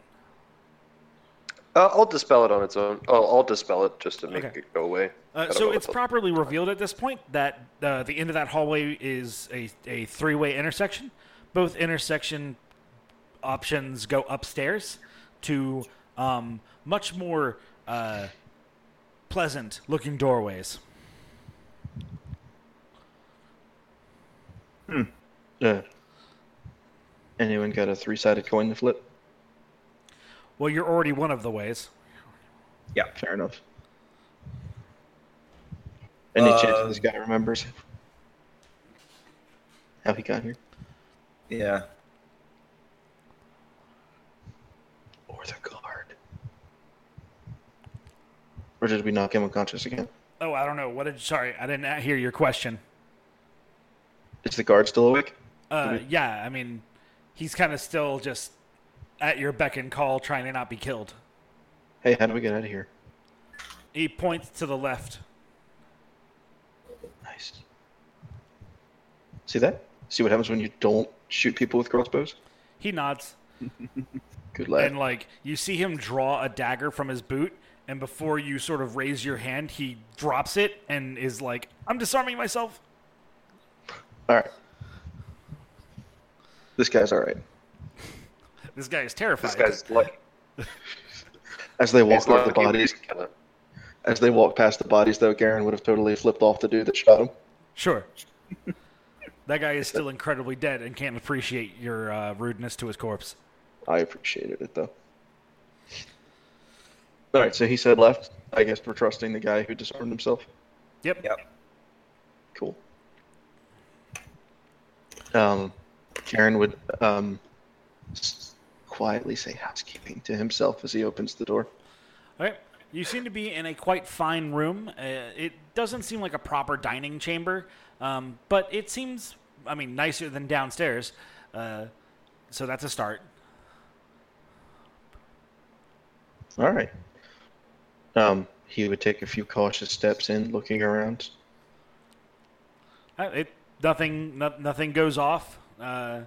Uh, I'll dispel it on its own. Oh, I'll dispel it just to make Okay. it go away. Uh, so it's what the- properly revealed at this point that uh, the end of that hallway is a, a three way intersection. Both intersection options go upstairs to um, much more uh, pleasant looking doorways. Uh, anyone got a three-sided coin to flip? Well, you're already one of the ways. Yeah. Fair enough. Any chance Uh, this guy remembers how he got here? Yeah. Or the guard? Or did we knock him unconscious again? Oh, I don't know. What did? Sorry, I didn't hear your question. Is the guard still awake? Uh, yeah, I mean, he's kind of still just at your beck and call, trying to not be killed. Hey, how do we get out of here? He points to the left. Nice. See that? See what happens when you don't shoot people with crossbows? He nods. Good lad. and like you see him draw a dagger from his boot and before you sort of raise your hand he drops it and is like i'm disarming myself All right. This guy's all right. This guy is terrified This guy's lucky. As they walk He's over the bodies, as they walk past the bodies, though, Garen would have totally flipped off the dude that shot him. sure that guy is still incredibly dead and can't appreciate your uh, rudeness to his corpse I appreciated it though. All right, so he said left. I guess we're trusting the guy who disarmed himself. Yep. Yep. Cool. Um, Karen would um, s- quietly say housekeeping to himself as he opens the door. All right. You seem to be in a quite fine room. Uh, it doesn't seem like a proper dining chamber, um, but it seems, I mean, nicer than downstairs. Uh, so that's a start. All right. Um, he would take a few cautious steps in, looking around. Uh, it nothing no, nothing goes off. Uh,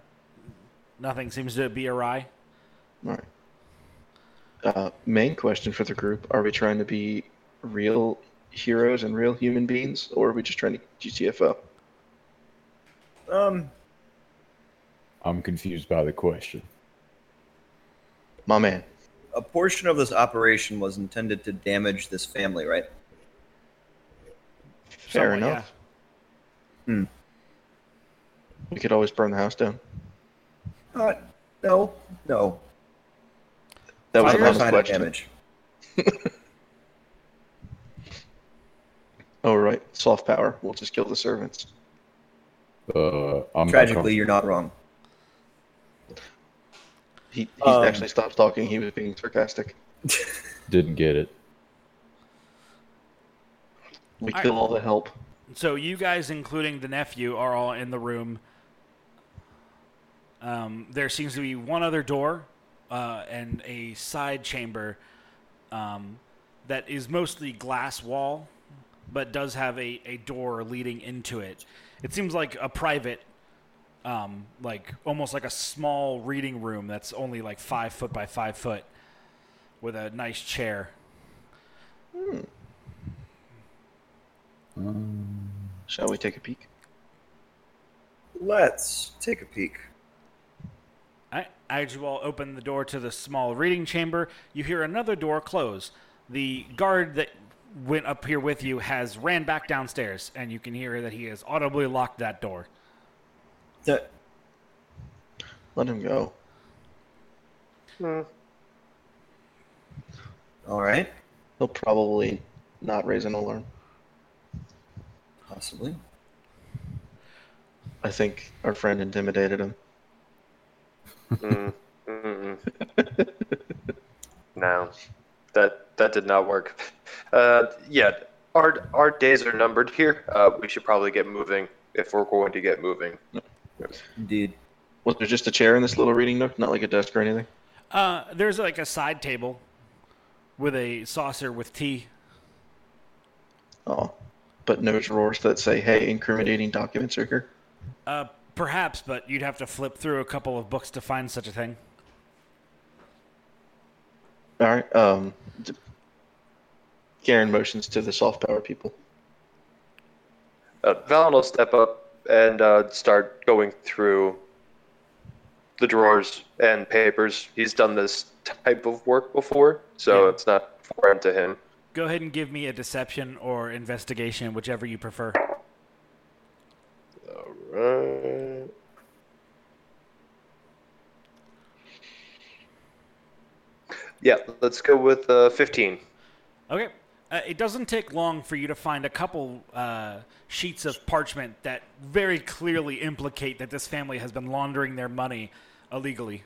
nothing seems to be awry. All right. Uh, main question for the group: Are we trying to be real heroes and real human beings, or are we just trying to GTFO? Um, I'm confused by the question. My man. a portion of this operation was intended to damage this family, right? Fair Somewhat, enough. Hmm. We could always burn the house down. Uh, no, no. That was a Other kind of question. damage. Oh right, soft power. We'll just kill the servants. Uh, I'm Tragically, you're not wrong. He, he Um, actually stopped talking. He was being sarcastic. didn't get it. We All kill right. all the help. So you guys, including the nephew, are all in the room. Um, there seems to be one other door uh, and a side chamber um, that is mostly glass wall, but does have a, a door leading into it. It seems like a private, um, like almost like a small reading room that's only like five foot by five foot, with a nice chair. Hmm. Shall we take a peek? Let's take a peek. I, as you all open the door to the small reading chamber, you hear another door close. The guard that went up here with you has ran back downstairs, and you can hear that he has audibly locked that door. Th- Let him go. Hmm. All right, He'll probably not raise an alarm. possibly. I think our friend intimidated him. Mm, no, that that did not work. Uh, yeah, our our days are numbered here. Uh, we should probably get moving if we're going to get moving. Indeed. Was there just a chair in this little reading nook, not like a desk or anything? Uh, there's like a side table with a saucer with tea. Oh, but no drawers that say, "Hey, incriminating documents are here." Uh, perhaps, but you'd have to flip through a couple of books to find such a thing. All right. Um, Garen motions to the soft power people. Uh, Valen will step up and uh, start going through the drawers and papers. He's done this type of work before, so Yeah. it's not foreign to him. Go ahead and give me a deception or investigation, whichever you prefer. Alright. Yeah, let's go with uh, 15. Okay. Uh, it doesn't take long for you to find a couple uh, sheets of parchment that very clearly implicate that this family has been laundering their money illegally.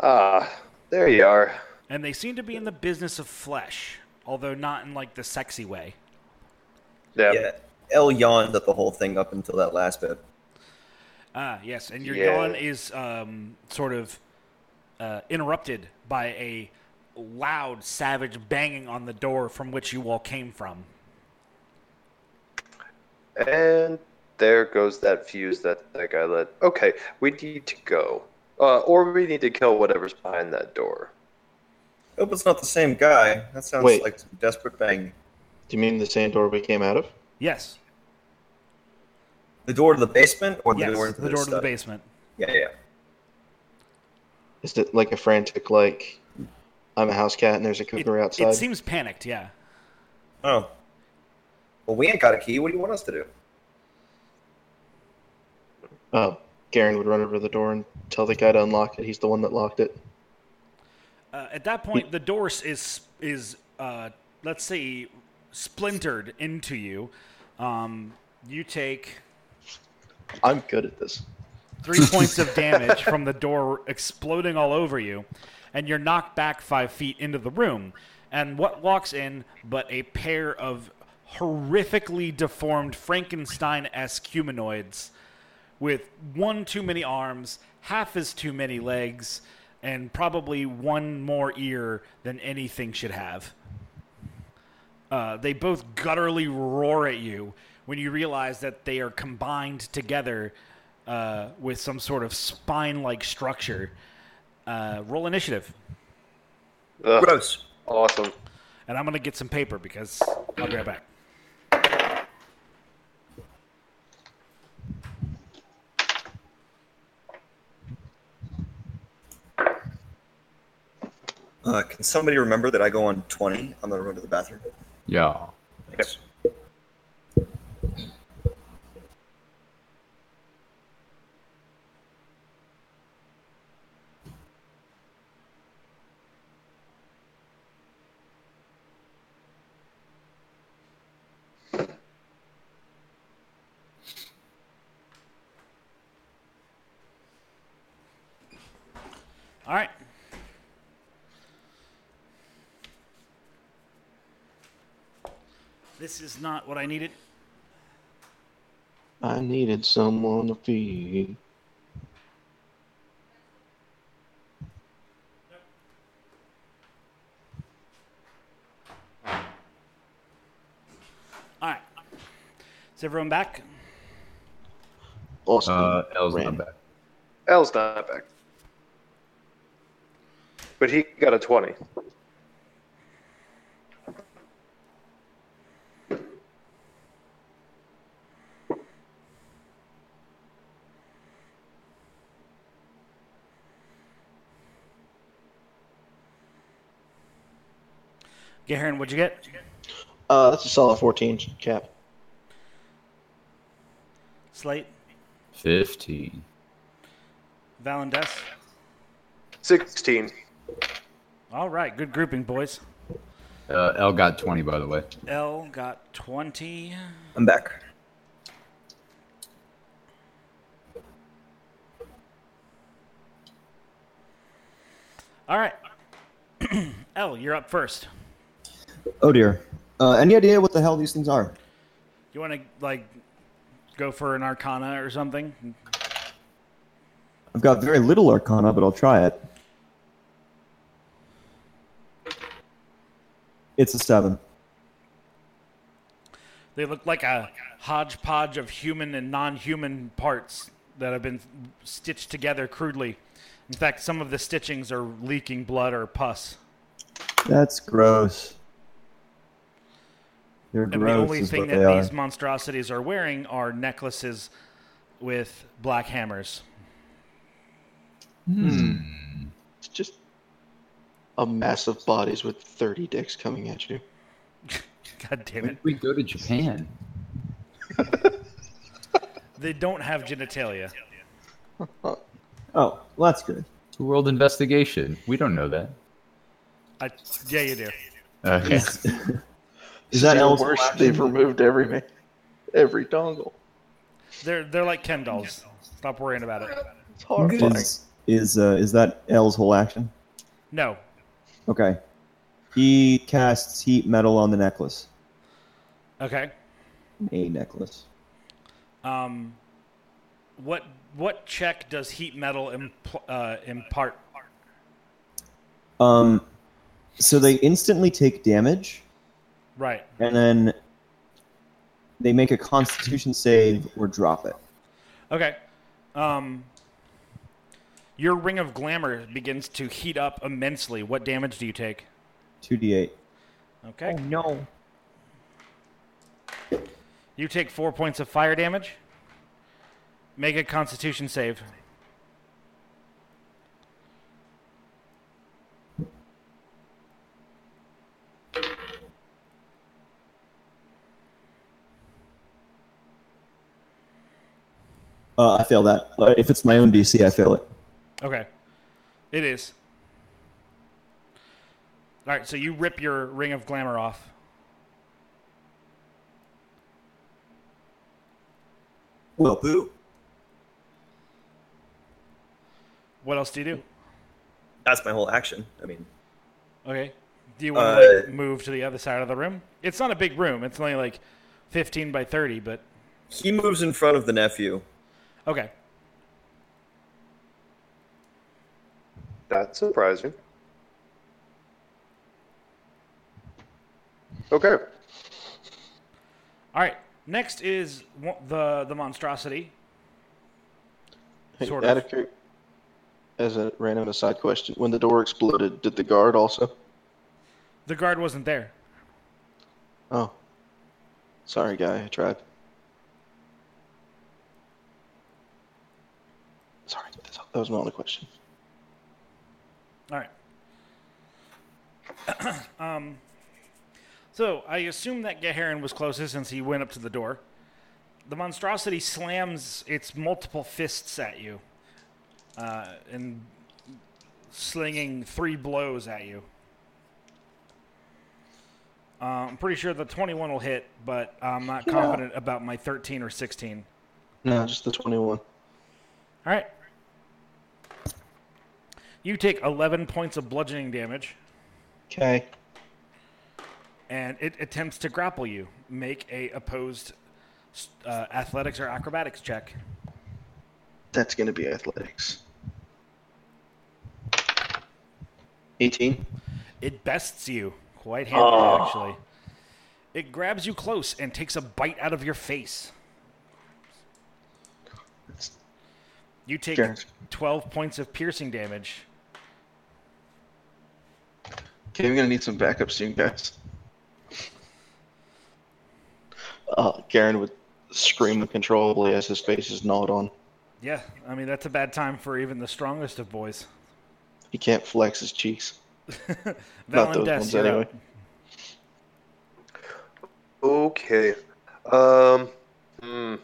Ah, there you are. And they seem to be in the business of flesh, although not in like the sexy way. Yeah. Yeah. L yawned at the whole thing up until that last bit. Ah, yes, and your Yeah. yawn is um, sort of uh, interrupted by a loud, savage banging on the door from which you all came from. And there goes that fuse that that guy lit. Okay, we need to go. Uh, or we need to kill whatever's behind that door. Hope it's not the same guy. That sounds Wait. like some desperate bang. Do you mean the same door we came out of? Yes, The door to the basement or the yes, door into the this door to the basement. Yeah, yeah. Is it like a frantic, like I'm a house cat and there's a It, cougar outside? it seems panicked, yeah. Oh. Well, we ain't got a key. What do you want us to do? Oh, Garen would run over the door and tell the guy to unlock it. He's the one that locked it. Uh, at that point, the door is is uh, let's say splintered into you. Um, you take I'm good at this. three points of damage from the door exploding all over you, and you're knocked back five feet into the room. And what walks in but a pair of horrifically deformed Frankenstein esque humanoids with one too many arms, half as too many legs, and probably one more ear than anything should have. Uh, they both gutturally roar at you when you realize that they are combined together uh, with some sort of spine-like structure. Uh, roll initiative, Ugh, Gross. awesome. and I'm gonna get some paper because I'll be right back. Uh, can somebody remember that I go on 20? I'm going to run to the bathroom. Yeah. Thanks. All right. This is not what I needed. I needed someone to feed. All right. Is everyone back? Awesome. Uh, L's Ran. not back. L's not back. But he got a 20. Garen, what'd you get? Uh, that's a solid 14 cap. Slate, 15. Valendes. 16. All right, good grouping, boys. Uh, L got 20, by the way. L got 20. I'm back. All right. L, you're up first. Oh dear. Uh, any idea what the hell these things are? You want to, like, go for an arcana or something? I've got very little arcana, but I'll try it. It's a seven. They look like a hodgepodge of human and non human parts that have been stitched together crudely. In fact, some of the stitchings are leaking blood or pus. That's gross. They're And the only thing that they are. these monstrosities are wearing are necklaces with black hammers. Hmm. Hmm. It's just a mass of bodies with 30 dicks coming at you. God damn it. did we go to Japan? They don't have genitalia. Oh, well, that's good. It's a world investigation. We don't know that. I, yeah, you do. Okay. Is that Even L's worse? action? They've removed every ma- every dongle. They're they're like Ken dolls. Stop worrying about it. It's horrifying. Is is uh, is that L's whole action? No. Okay. He casts heat metal on the necklace. Okay. A necklace. Um, what what check does heat metal impl- uh, impart? Um, so they instantly take damage, Right. and then they make a Constitution save or drop it. Okay. Um, your ring of glamour begins to heat up immensely. What damage do you take? Two d eight. Okay. no! You take four points of fire damage. Make a Constitution save. Uh, I fail that. If it's my own DC, I fail it. Okay. It is. All right, so you rip your ring of glamour off. Well, boo. What else do you do? That's my whole action. I mean. Okay. Do you want to like, uh, move to the other side of the room? It's not a big room. It's only like 15 by 30, but. He moves in front of the nephew okay. That's surprising. Okay. All right. Next is the the monstrosity. Hey, Sort out of. of cur- as a random aside question, when the door exploded, did the guard also? The guard wasn't there. Oh, sorry, guy. I tried. Sorry, that's- that was my only question. All right. um, so I assume that Geharon was closest since he went up to the door. The monstrosity slams its multiple fists at you, uh, and slinging three blows at you. Uh, I'm pretty sure the 21 will hit, but I'm not confident about my 13 or 16. No, just the twenty-one. All right. You take 11 points of bludgeoning damage. Okay. and it attempts to grapple you. Make a opposed uh, athletics or acrobatics check. That's gonna be athletics. Eighteen. It bests you quite handily, Oh. actually. It grabs you close and takes a bite out of your face. You take 12 points of piercing damage. Okay, we're gonna need some backup soon, guys. Uh, Garen would scream uncontrollably as his face is gnawed on. Yeah, I mean, that's a bad time for even the strongest of boys. He can't flex his cheeks. Not those Des, ones anyway. Okay. Um. hmm.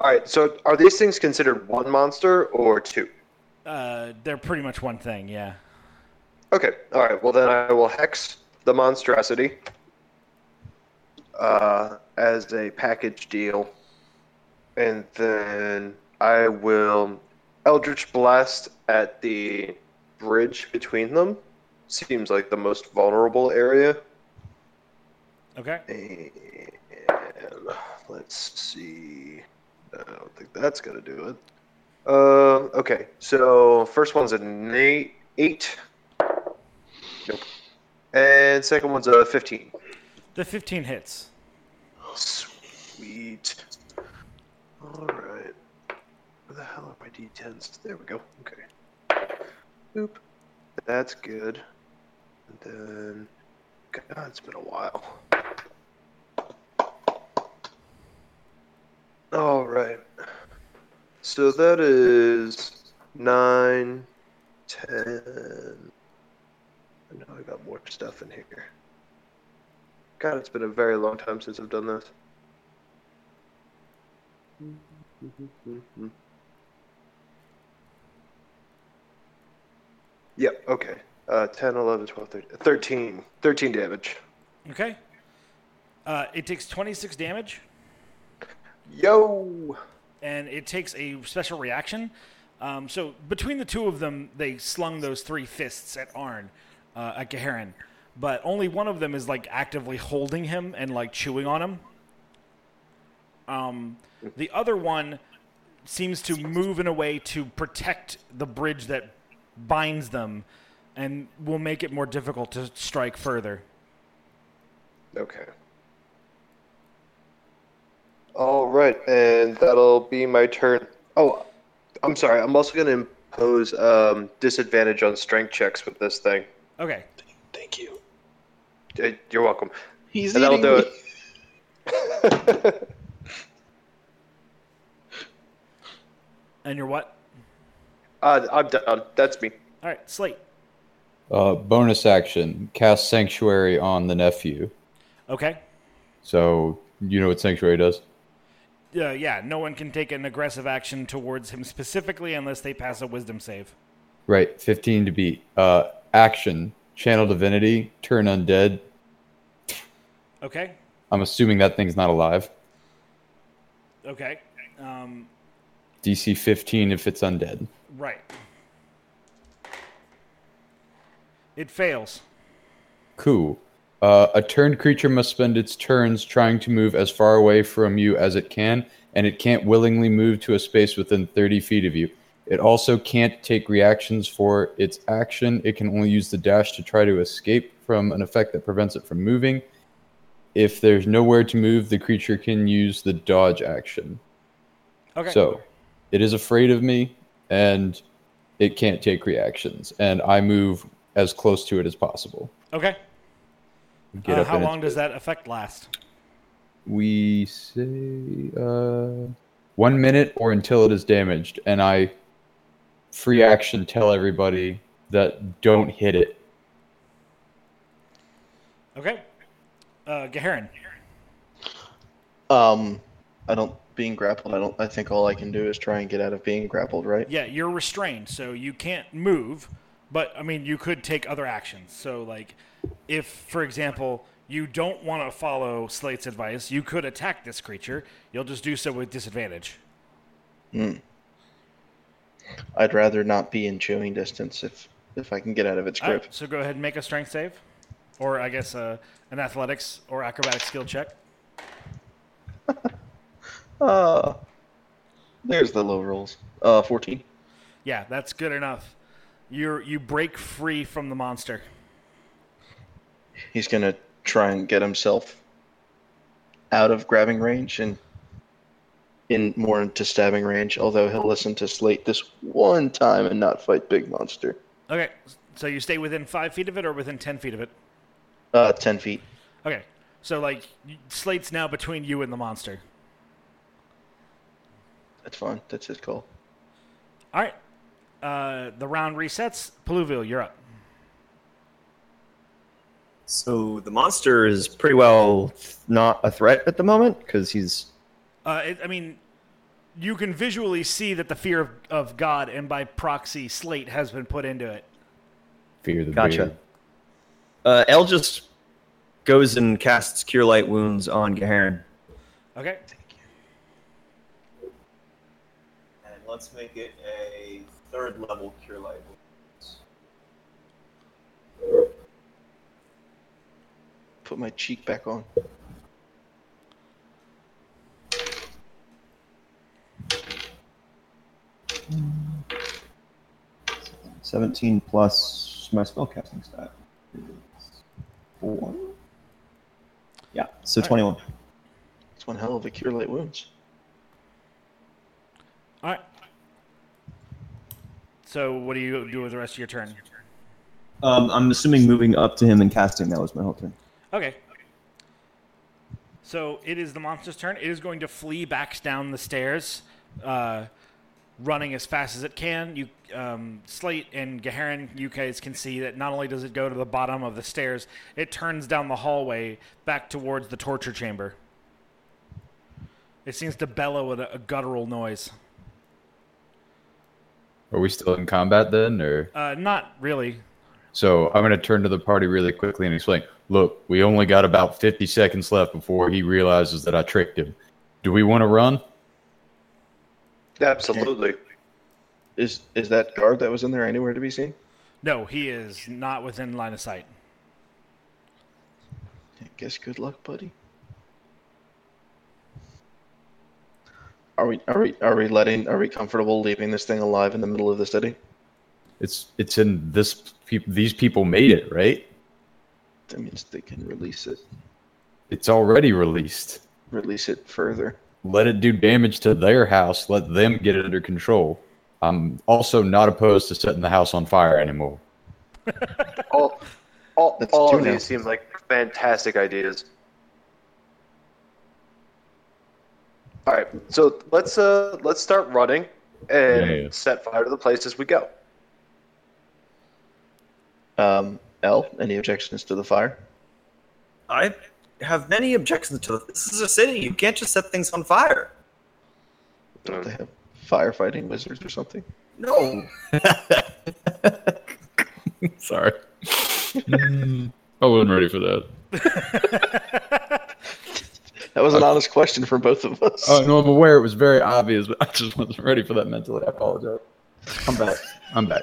All right. So, are these things considered one monster or two? Uh, they're pretty much one thing, yeah. Okay. All right. Well, then I will hex the monstrosity uh, as a package deal, and then I will Eldritch Blast at the bridge between them. Seems like the most vulnerable area. Okay. And let's see. I don't think that's gonna do it. Uh, okay. So first one's an eight. Eight. And second one's a 15. The 15 hits. Sweet. All right. Where the hell are my d10s? There we go. Okay. Oop. That's good. And then, God, it's been a while. All right. So that is 9, 10, I now I got more stuff in here. God, it's been a very long time since I've done this. Yep, okay. Uh, 10, 11, 12, 13, 13. 13 damage. Okay. Uh, it takes 26 damage. Yo! And it takes a special reaction. Um, so between the two of them, they slung those three fists at Arn uh, at Geharon, but only one of them is like actively holding him and like chewing on him. Um, the other one seems to move in a way to protect the bridge that binds them, and will make it more difficult to strike further. Okay. All right, and that'll be my turn. Oh, I'm sorry. I'm also going to impose um, disadvantage on strength checks with this thing. Okay. Thank you. Uh, You're welcome. He's And that'll do it. And you're what? uh, I'm done. That's me. All right, Slate. Uh, bonus action: cast Sanctuary on the nephew. Okay. So you know what Sanctuary does? uh, yeah, no one can take an aggressive action towards him specifically unless they pass a wisdom save. Right, 15 to beat. Uh, action: Channel Divinity, turn undead. Okay. I'm assuming that thing's not alive. Okay. Um, DC 15 if it's undead. right. It fails. Cool. Uh, a turned creature must spend its turns trying to move as far away from you as it can, and it can't willingly move to a space within 30 feet of you. It also can't take reactions for its action. It can only use the dash to try to escape from an effect that prevents it from moving. If there's nowhere to move, the creature can use the dodge action. Okay. So, it is afraid of me, and it can't take reactions, and I move as close to it as possible. okay. Get Uh, up how long does that effect last? we say uh, one minute or until it is damaged, and I free action tell everybody that don't hit it. Okay. Uh, Gaharin. Um, I don't being grappled. I don't. I think all I can do is try and get out of being grappled. Right. Yeah, you're restrained, so you can't move. But I mean, you could take other actions. So, like, if, for example, you don't want to follow Slate's advice, you could attack this creature. You'll just do so with disadvantage. I'd rather not be in chewing distance if if I can get out of its grip. right, so go ahead and make a strength save, or I guess uh, an athletics or acrobatic skill check. Uh, there's the low rolls. Uh, fourteen. Yeah, that's good enough. You you break free from the monster. He's gonna try and get himself out of grabbing range and in more into stabbing range. Although he'll listen to Slate this one time and not fight Big Monster. Okay, so you stay within five feet of it or within ten feet of it. Uh, ten feet. Okay, so like Slate's now between you and the monster. That's fine. That's his call. All right, uh, the round resets. Peluvial, you're up. So the monster is pretty well not a threat at the moment because he's Uh, it, I mean, you can visually see that the fear of, of God and by proxy Slate has been put into it. Fear the gotcha. beard. Uh, El just goes and casts Cure Light Wounds on Gaharin. Okay, And let's make it a third level Cure Light Wounds. Put my cheek back on. Seventeen plus my spellcasting stat. is Four. Yeah, so twenty-one. It's one hell of a cure light wounds. all right. So what do you do with the rest of your turn? Um, I'm assuming moving up to him and casting. That was my whole turn. Okay. So it is the monster's turn. It is going to flee back down the stairs, uh, running as fast as it can. You, um, Slate and Gaharin, you guys can see that not only does it go to the bottom of the stairs, it turns down the hallway back towards the torture chamber. It seems to bellow a, a guttural noise. Are we still in combat then, or Uh, not really. so? I'm going to turn to the party really quickly and explain. Look, we only got about 50 seconds left before he realizes that I tricked him. Do we want to run? Absolutely. Is is that guard that was in there anywhere to be seen? No, he is not within line of sight. I guess good luck, buddy. Are we are we are we letting are we comfortable leaving this thing alive in the middle of the city? It's it's in this. These people made it, right? That means they can release it. It's already released. Release it further. Let it do damage to their house. Let them get it under control. I'm also not opposed to setting the house on fire anymore. All, all, That's all of now. these seem like fantastic ideas. All right, so let's uh let's start running and Yeah, yeah. set fire to the place as we go. Um, L, any objections to the fire? I have many objections to it. This is a city. You can't just set things on fire. Don't they have firefighting wizards or something? No. Sorry. I wasn't ready for that. That was an honest question for both of us. Oh no, I'm aware it was very obvious, but I just wasn't ready for that mentally. I apologize. I'm back. I'm back.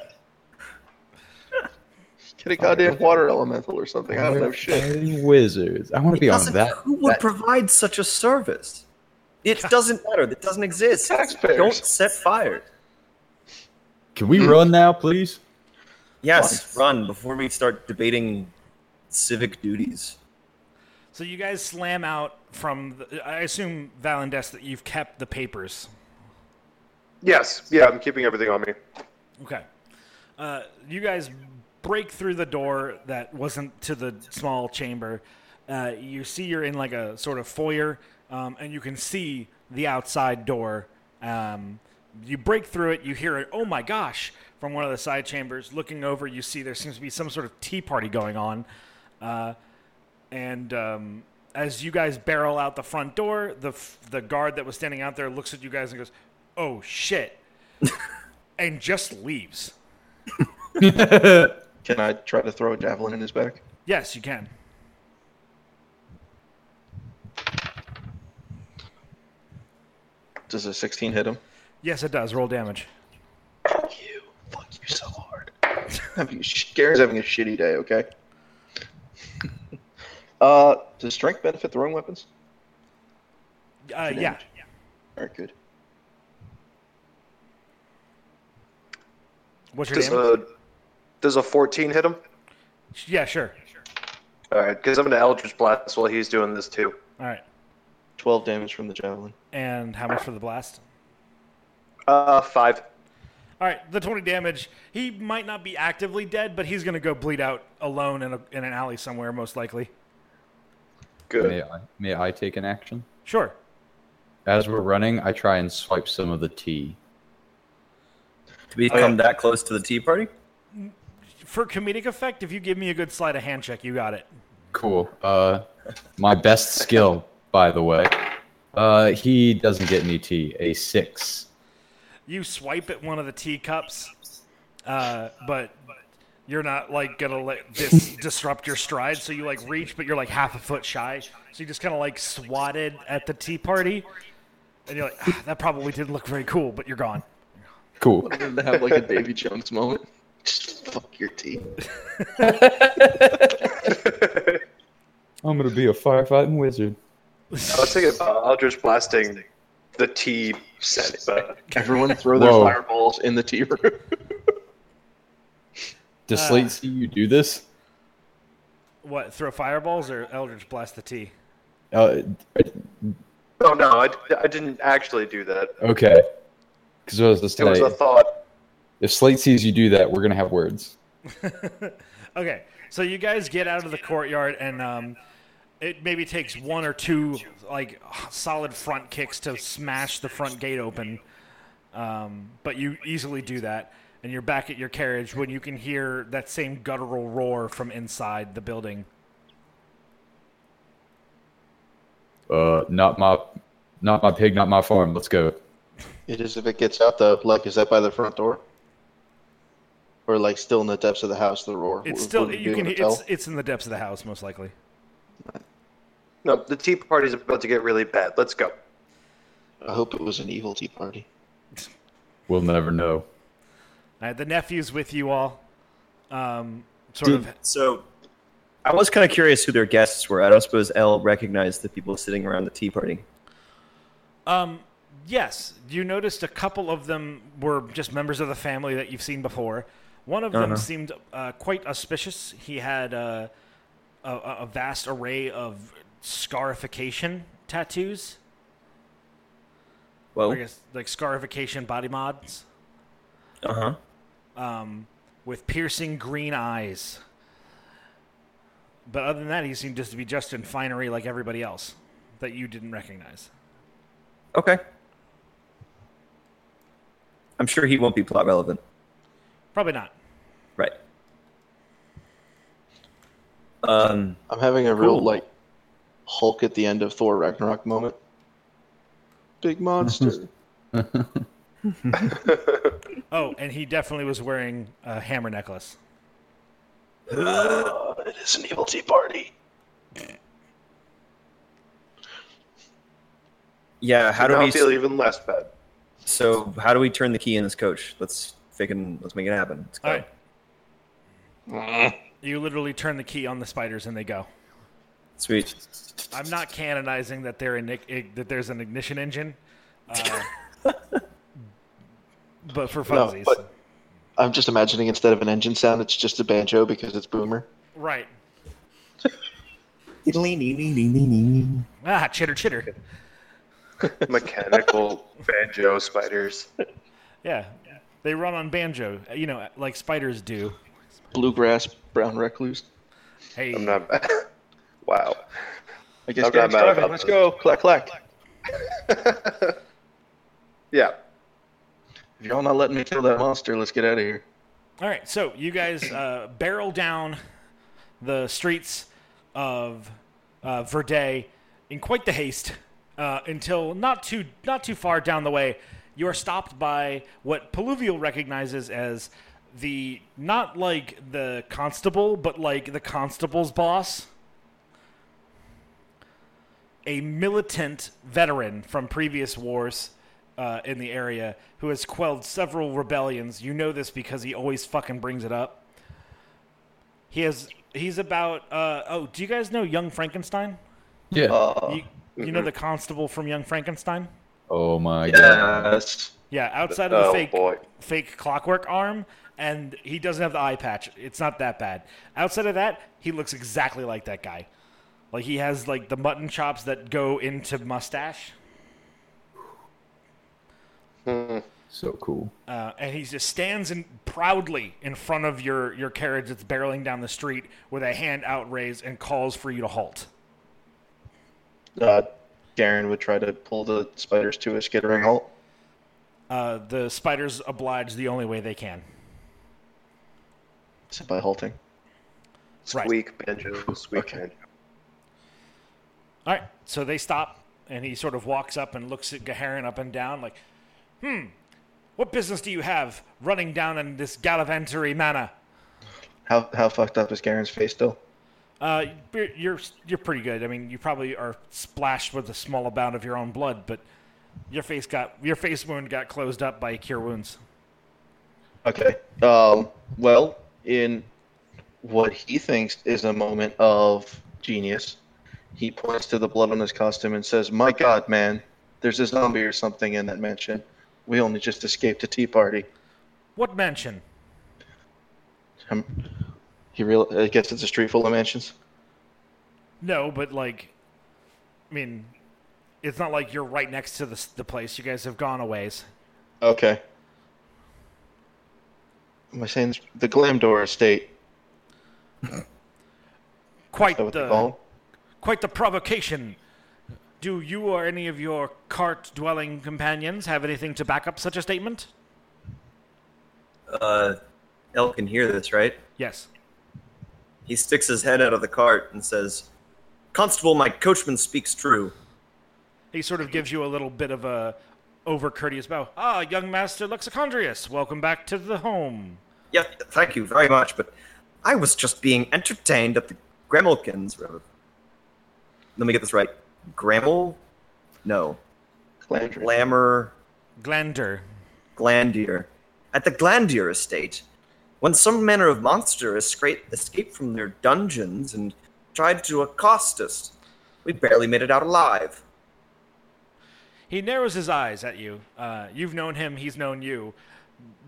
Get a goddamn water elemental or something. I don't know shit. Wizards. I want to be on that. Who would that- provide such a service? It doesn't matter. It doesn't exist. Taxpayers. Don't set fires. Can we run now, please? Yes, run before we start debating civic duties. So you guys slam out from. The, I assume Valendes that you've kept the papers. Yes, yeah, I'm keeping everything on me. Okay. Uh, you guys break through the door that wasn't to the small chamber. Uh, you see you're in like a sort of foyer, um, and you can see the outside door. Um, you break through it. You hear it. Oh my gosh! From one of the side chambers, looking over, you see there seems to be some sort of tea party going on. Uh, and um, as you guys barrel out the front door, the f- the guard that was standing out there looks at you guys and goes, "Oh shit!" and just leaves. Can I try to throw a javelin in his back? Yes, you can. Does a 16 hit him? Yes, it does. Roll damage. Fuck you. Fuck you so hard. having a having a shitty day, okay? uh, does strength benefit throwing weapons? Uh, yeah. damage. Alright, good. What's your Does damage? a does a 14 hit him? Yeah, sure. All right, because I'm gonna Eldritch Blast while he's doing this too. All right. 12 damage from the javelin. And how much for the blast? Uh, five. All right, the 20 damage. He might not be actively dead, but he's going to go bleed out alone in, a, in an alley somewhere, most likely. Good. May I, may I take an action? Sure. As we're running, I try and swipe some of the tea. To become that close to the tea party? For comedic effect, if you give me a good sleight of hand check, you got it. Cool. Uh, my best skill, by the way. Uh, he doesn't get any tea. A six. You swipe at one of the teacups, uh, but you're not like gonna let this disrupt your stride. So you like reach, but you're like half a foot shy. So you just kind of like swatted at the tea party, and you're like, ah, that probably didn't look very cool, but you're gone. Cool. I'm gonna have like a Davy Jones moment. Just fuck your teeth. I'm gonna be a firefighting wizard. I was thinking about Eldritch Blasting the tea set. Uh, Everyone throw their Whoa. fireballs in the tea room. Does Uh. Slate see you do this? What? Throw fireballs or Eldritch blast the tea? Uh, oh no, I, I didn't actually do that. okay. Because I was to It was say, a thought. If Slate sees you do that, we're gonna have words. Okay, so you guys get out of the courtyard, and um, it maybe takes one or two like solid front kicks to smash the front gate open. Um, but you easily do that, and you're back at your carriage when you can hear that same guttural roar from inside the building. Uh, not my, not my pig, not my farm. Let's go. It is if it gets out though. Like, is that by the front door? Or like still in the depths of the house, the roar? It's still would you can it's it's in the depths of the house most likely. No, the tea party's about to get really bad. Let's go. I hope it was an evil tea party. We'll never know. All right, the nephew's with you all. Um, sort of So, I was kind of curious who their guests were. I don't suppose Elle recognized the people sitting around the tea party. Um, yes, you noticed a couple of them were just members of the family that you've seen before. One of them Uh-huh. seemed uh, quite auspicious. He had uh, a, a a vast array of scarification tattoos, Well, I guess like scarification body mods, uh huh. um, with piercing green eyes. But other than that, he seemed just to be just in finery like everybody else that you didn't recognize. Okay. I'm sure he won't be plot relevant. Probably not. Right. Um, I'm having a real Cool. like Hulk at the end of Thor Ragnarok moment. Big monster. Oh, and he definitely was wearing a hammer necklace. Uh, it is an evil tea party. Yeah, how do now we feel even less bad? So how do we turn the key in this coach? Let's fucking let's make it happen. Let's go. All right. You literally turn the key on the spiders and they go. Sweet. I'm not canonizing that they're in, that there's an ignition engine, uh, but for No, funsies, but- I'm just imagining instead of an engine sound, it's just a banjo because it's boomer. right? Ah, chitter chitter. Mechanical banjo spiders. Yeah, they run on banjo, you know, like spiders do. Bluegrass, brown recluse. Hey, I'm not. wow. I guess I'm not Gary's mad about Let's this. go. Clack clack. Yeah. If y'all not letting me kill that monster, let's get out of here. All right, so you guys uh, barrel down the streets of uh, Verde in quite the haste uh, until not too not too far down the way, you are stopped by what Peluvial recognizes as the not like the constable, but like the constable's boss. A militant veteran from previous wars uh, in the area who has quelled several rebellions. You know this because he always fucking brings it up. He has. He's about. Uh, oh, do you guys know Young Frankenstein? Yeah. Uh, You, you know the constable from Young Frankenstein? Oh my god. Yeah, outside of the Oh, fake boy. fake clockwork arm, and he doesn't have the eye patch. It's not that bad. Outside of that, he looks exactly like that guy. Like he has like the mutton chops that go into mustache, So cool. uh, and he just stands in proudly in front of your your carriage that's barreling down the street with a hand outraised and calls for you to halt. Uh, Garen would try to pull the spiders to a skittering halt. Uh, the spiders oblige the only way they can. So by halting. Right. Squeak banjo. Squeak Okay. banjo. All right, so they stop, and he sort of walks up and looks at Gaharin up and down, like, "Hmm, what business do you have running down in this gallivantery manner?" How how fucked up is Garen's face still? Uh, you're, you're pretty good. I mean, you probably are splashed with a small amount of your own blood, but your face got your face wound got closed up by cure wounds. Okay. Um. Well, in what he thinks is a moment of genius, he points to the blood on his costume and says, "My God, man, there's a zombie or something in that mansion. We only just escaped a tea party." What mansion? Um, he real. I guess it's a street full of mansions. No, but like, I mean, it's not like you're right next to the the place. You guys have gone a ways. Okay. Am I saying the Glamdor estate? Quite Is that what they the call? quite the provocation. Do you or any of your cart dwelling companions have anything to back up such a statement? Uh, El can hear this, right? Yes. He sticks his head out of the cart and says, "Constable, my coachman speaks true." He sort of gives you a little bit of a over courteous bow. Ah, young master Lexicondrius, welcome back to the home. Yeah, thank you very much, but I was just being entertained at the Gremilkins. Let me get this right. Gremel? No. Glamdor. Glamour Glander. Glandier. At the Glandier estate, when some manner of monster escaped from their dungeons and tried to accost us, we barely made it out alive. He narrows his eyes at you. Uh, you've known him, he's known you.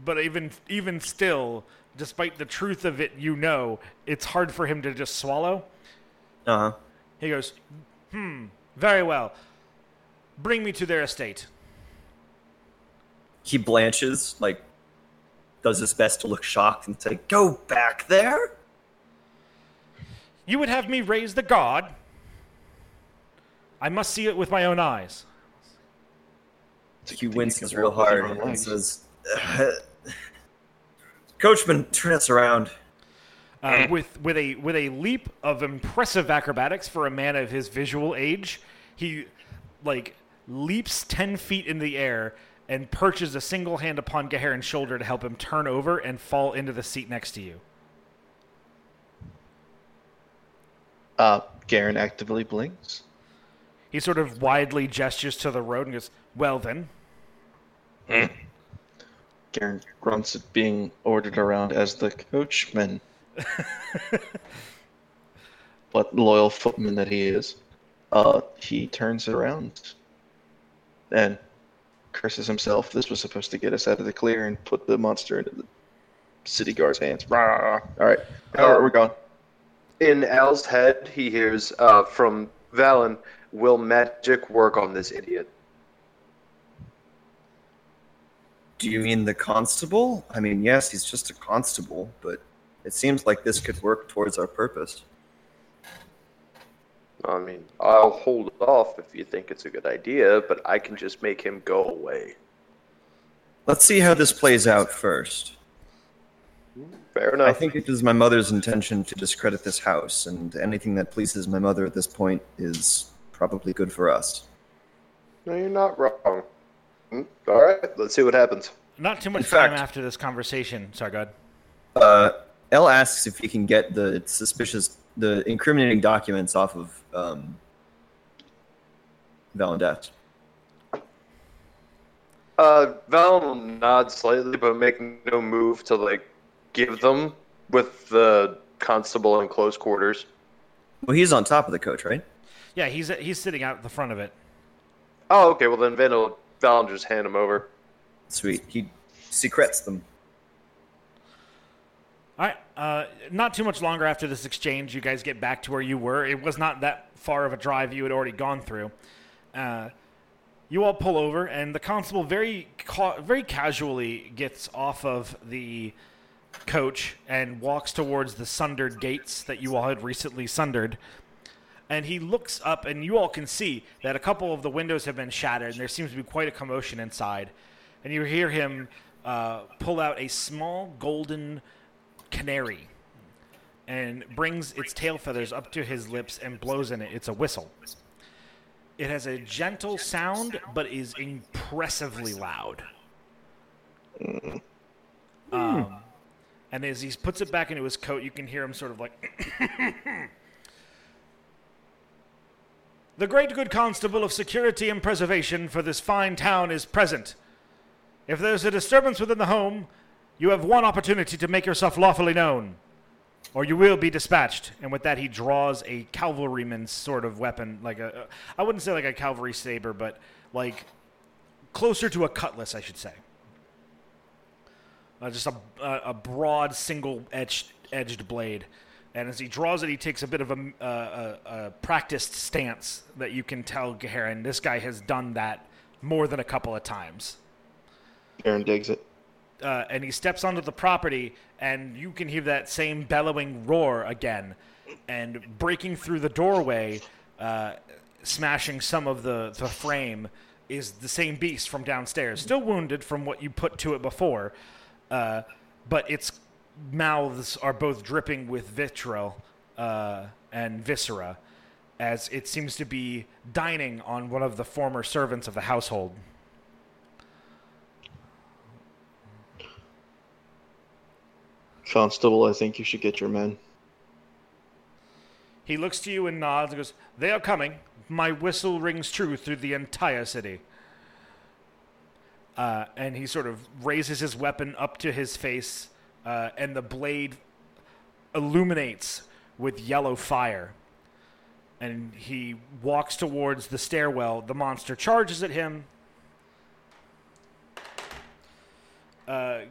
But even even still, despite the truth of it, you know, it's hard for him to just swallow. Uh huh. He goes, Hmm, very well. Bring me to their estate. He blanches, like, does his best to look shocked and say, Go back there? You would have me raise the guard? I must see it with my own eyes. He winces real hard and says, Coachman, turn us around. Uh, with with a with a leap of impressive acrobatics for a man of his visual age, he like leaps ten feet in the air and perches a single hand upon Gaharin's shoulder to help him turn over and fall into the seat next to you. Uh, Garen actively blinks. He sort of widely gestures to the road and goes, "Well then." Garen grunts at being ordered around as the coachman. but loyal footman that he is, uh, he turns around and curses himself. This was supposed to get us out of the clear and put the monster into the city guard's hands. Rah! All right, all right, we're going. In Al's head, he hears uh, from Valen, "Will magic work on this idiot?" Do you mean the constable? I mean, yes, he's just a constable, but it seems like this could work towards our purpose. I mean, I'll hold off if you think it's a good idea, but I can just make him go away. Let's see how this plays out first. Fair enough. I think it is my mother's intention to discredit this house, and anything that pleases my mother at this point is probably good for us. No, you're not wrong. Hmm, All right, let's see what happens. Not too much In time fact- after this conversation. Sorry, go ahead. Uh, L asks if he can get the suspicious, the incriminating documents off of um, Valendet. Uh, Val will nod slightly, but make no move to like give them with the constable in close quarters. Well, he's on top of the coach, right? Yeah, he's he's sitting out the front of it. Oh, okay. Well, then Vin will Val will just hand him over. Sweet. He secrets them. Right. Uh, not too much longer after this exchange, you guys get back to where you were. It was not that far of a drive you had already gone through. Uh, you all pull over, and the constable very ca- very casually gets off of the coach and walks towards the sundered gates that you all had recently sundered. And he looks up, and you all can see that a couple of the windows have been shattered, and there seems to be quite a commotion inside. And you hear him uh, pull out a small golden canary and brings its tail feathers up to his lips and blows in it. It's a whistle. It has a gentle sound, but is impressively loud. Um, and as he puts it back into his coat, you can hear him sort of like. the great good constable of security and preservation for this fine town is present. If there's a disturbance within the home, you have one opportunity to make yourself lawfully known, or you will be dispatched. And with that, he draws a cavalryman's sort of weapon, like a, I wouldn't say like a cavalry saber, but like closer to a cutlass, I should say. Uh, just a, a, broad, single edged, edged blade. And as he draws it, he takes a bit of a, a, a, a practiced stance that you can tell Gaharin, this guy has done that more than a couple of times Garen digs it. Uh, and he steps onto the property, and you can hear that same bellowing roar again, and breaking through the doorway, uh, smashing some of the, the frame, is the same beast from downstairs, still wounded from what you put to it before, uh, but its mouths are both dripping with vitriol uh, and viscera, as it seems to be dining on one of the former servants of the household. Constable, I think you should get your men. He looks to you and nods and goes, They are coming. My whistle rings true through the entire city. Uh, and he sort of raises his weapon up to his face, uh, and the blade illuminates with yellow fire. And he walks towards the stairwell. The monster charges at him. Uh,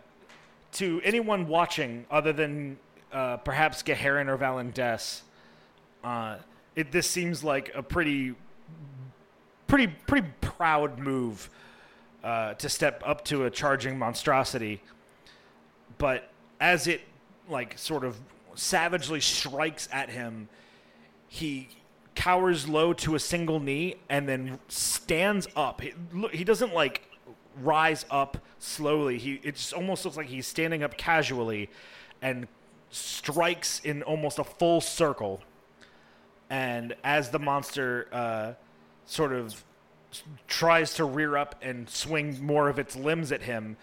to anyone watching, other than uh, perhaps Gaharin or Valendes, uh, it this seems like a pretty, pretty, pretty proud move uh, to step up to a charging monstrosity. But as it like sort of savagely strikes at him, he cowers low to a single knee and then stands up. He, he doesn't like rise up slowly. He it just almost looks like he's standing up casually and strikes in almost a full circle. And as the monster uh, sort of tries to rear up and swing more of its limbs at him,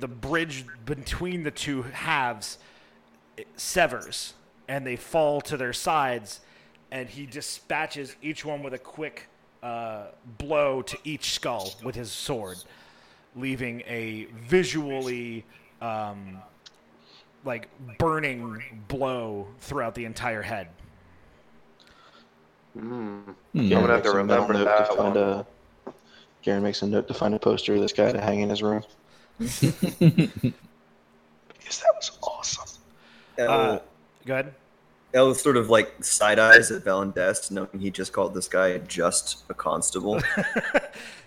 the bridge between the two halves severs and they fall to their sides and he dispatches each one with a quick uh, blow to each skull with his sword, leaving a visually um, like burning blow throughout the entire head. Mm. Hmm. I'm gonna have makes to a remember note that to find one. a. Garen makes a note to find a poster of this guy to hang in his room. because that was awesome. El, Uh, go ahead. El sort of like side eyes at Valandest, knowing he just called this guy just a constable.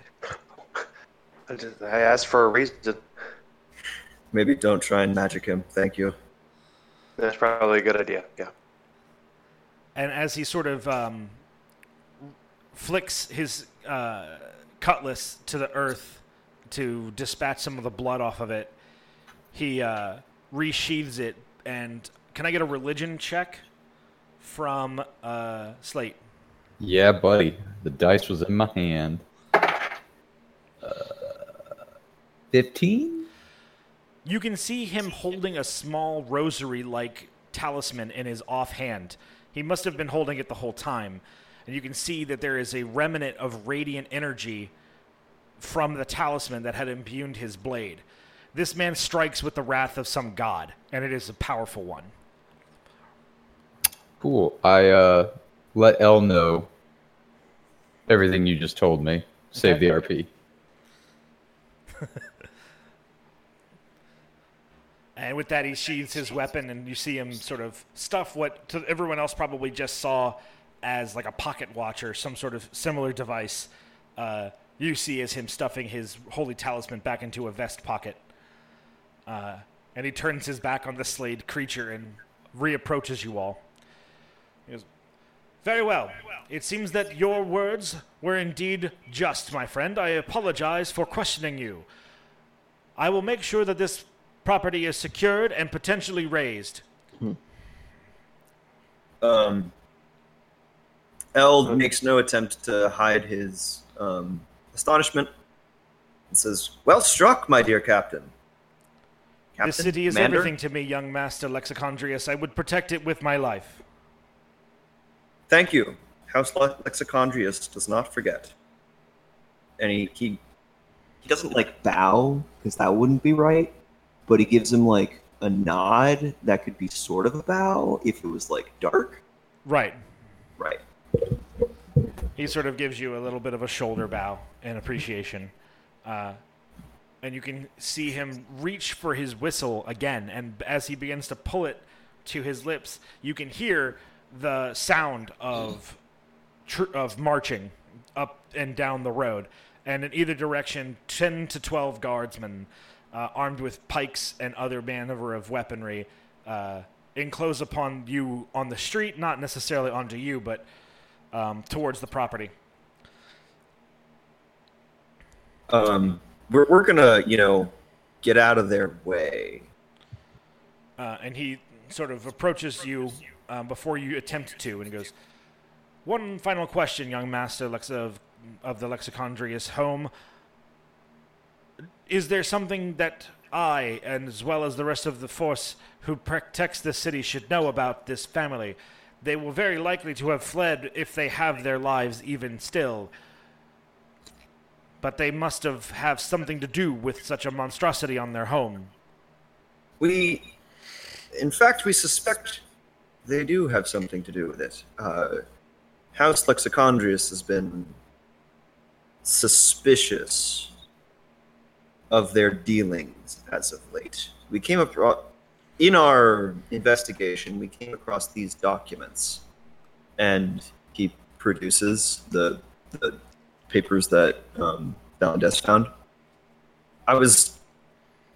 I, just, I asked for a reason. Maybe don't try and magic him. Thank you. That's probably a good idea. Yeah. And as he sort of um, flicks his uh, cutlass to the earth to dispatch some of the blood off of it, he uh, resheathes it. And can I get a religion check from uh, Slate? Yeah, buddy. The dice was in my hand. 15? You can see him holding a small rosary like talisman in his offhand. He must have been holding it the whole time. And you can see that there is a remnant of radiant energy from the talisman that had imbued his blade. This man strikes with the wrath of some god, and it is a powerful one. Cool. I uh, let El know everything you just told me. Save okay. the RP. And with that, he sheathes his weapon, and you see him sort of stuff what to everyone else probably just saw as like a pocket watch or some sort of similar device. Uh, you see as him stuffing his holy talisman back into a vest pocket. Uh, and he turns his back on the slayed creature and reapproaches you all. He goes, Very well. It seems that your words were indeed just, my friend. I apologize for questioning you. I will make sure that this property is secured and potentially raised. Um, El makes no attempt to hide his um, astonishment and says, Well struck, my dear captain. Captain? this city is Commander? everything to me, young master Lexicondrius. I would protect it with my life. Thank you. House Le- Lexicondrius does not forget. And he, he, he doesn't like bow, because that wouldn't be right, but he gives him like a nod that could be sort of a bow if it was like dark. Right. Right. He sort of gives you a little bit of a shoulder bow in appreciation. Uh, and you can see him reach for his whistle again. And as he begins to pull it to his lips, you can hear the sound of tr- of marching up and down the road. And in either direction, 10 to 12 guardsmen uh, armed with pikes and other maneuver of weaponry uh, enclose upon you on the street, not necessarily onto you, but um, towards the property. Um, we're, we're gonna, you know, get out of their way. Uh, and he sort of approaches you um, before you attempt to, and he goes, "One final question, young master Lex- of, of the Lexicondrius home. Is there something that I, and as well as the rest of the force who protects the city, should know about this family? They will very likely to have fled if they have their lives even still." But they must have have something to do with such a monstrosity on their home. We, in fact, we suspect they do have something to do with it. Uh, House Lexicondrius has been suspicious of their dealings as of late. We came across, in our investigation, we came across these documents, and he produces the, the papers that um, Valandes found. I was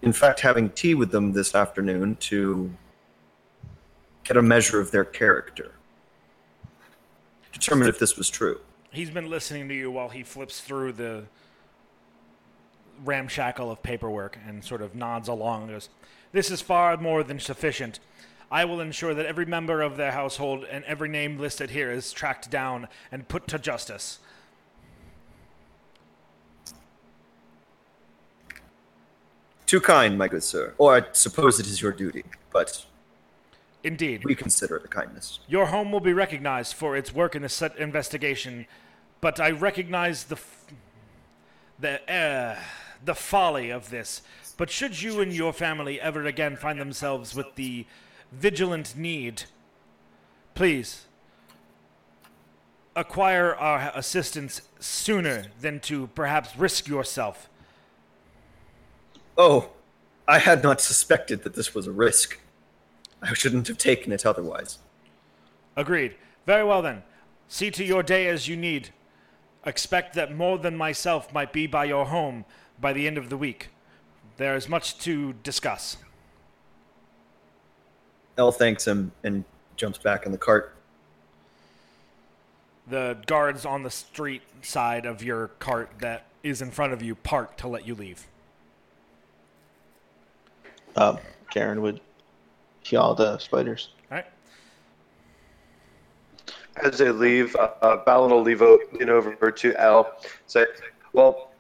in fact, having tea with them this afternoon to get a measure of their character, determine if this was true. He's been listening to you while he flips through the ramshackle of paperwork and sort of nods along and goes, This is far more than sufficient. I will ensure that every member of their household and every name listed here is tracked down and put to justice. Too kind, my good sir. Or I suppose it is your duty, but Indeed. we consider it a kindness. Your home will be recognized for its work in this set investigation but I recognize the f- the uh, the folly of this. But should you and your family ever again find themselves with the vigilant need, please acquire our assistance sooner than to perhaps risk yourself. Oh, I had not suspected that this was a risk. I shouldn't have taken it otherwise. Agreed. Very well then. See to your day as you need. Expect that more than myself might be by your home by the end of the week. There is much to discuss. Elle thanks him and jumps back in the cart. The guards on the street side of your cart that is in front of you park to let you leave. Um, Garen would kill the spiders. All right. As they leave, uh, uh, Balin will leave o- lean over to Al, say, "Well,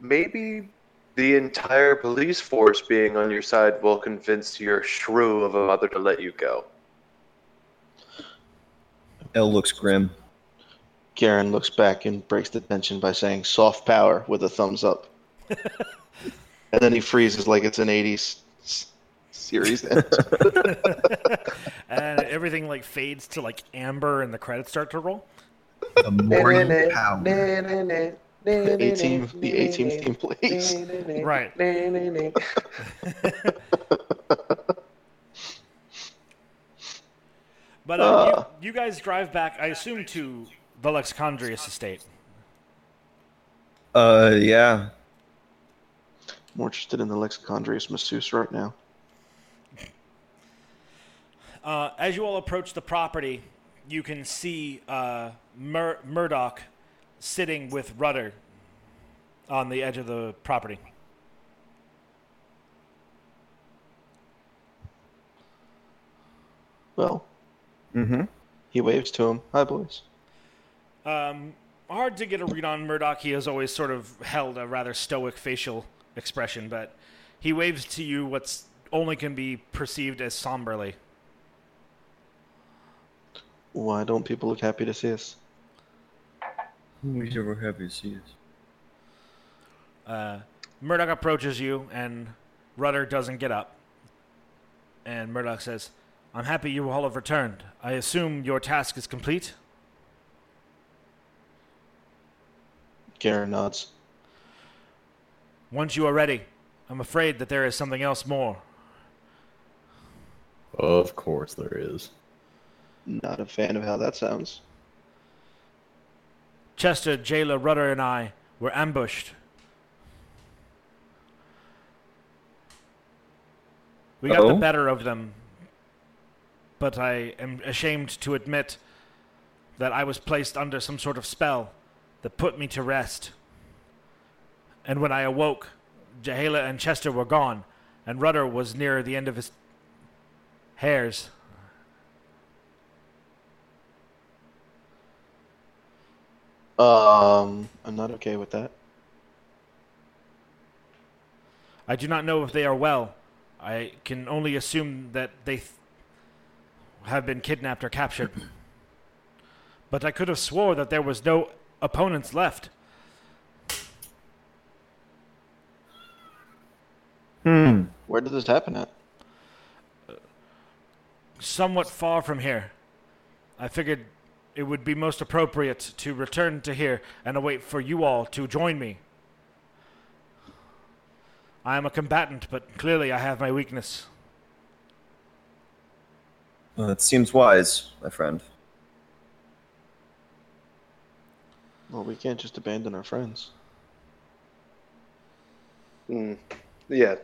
maybe the entire police force being on your side will convince your shrew of a mother to let you go." Elle looks grim. Garen looks back and breaks the tension by saying soft power with a thumbs up. and then he freezes like it's an 80s series end. And everything like fades to like amber and the credits start to roll. The morning power. The 18 the 18th team plays. Right. But uh, Ah. you, you guys drive back, I assume, to the Lexicondrius estate. Uh, yeah. More interested in the Lexicondrius masseuse right now. Uh, as you all approach the property, you can see uh, Mur- Murdoch sitting with Rudder on the edge of the property. Well, Mm-hmm. he waves to him. Hi, boys. Um, hard to get a read on Murdoch. He has always sort of held a rather stoic facial expression, but he waves to you what's only can be perceived as somberly. Why don't people look happy to see us? We were happy to see us. Uh, Murdoch approaches you, and Rudder doesn't get up. And Murdoch says, I'm happy you all have returned. I assume your task is complete? Garen nods. Once you are ready, I'm afraid that there is something else more. Of course there is. Not a fan of how that sounds. Chester, Jayla, Rudder, and I were ambushed. We got the Oh? better of them, but I am ashamed to admit that I was placed under some sort of spell that put me to rest. And when I awoke, Jahela and Chester were gone, and Rudder was near the end of his hairs. Um, I'm not okay with that. I do not know if they are well. I can only assume that they th- have been kidnapped or captured. but I could have swore that there was no opponents left. Hmm. Where did this happen at? Somewhat far from here. I figured it would be most appropriate to return to here and await for you all to join me. I am a combatant, but clearly I have my weakness. Well, that seems wise, my friend. Well, we can't just abandon our friends. Mm, yeah,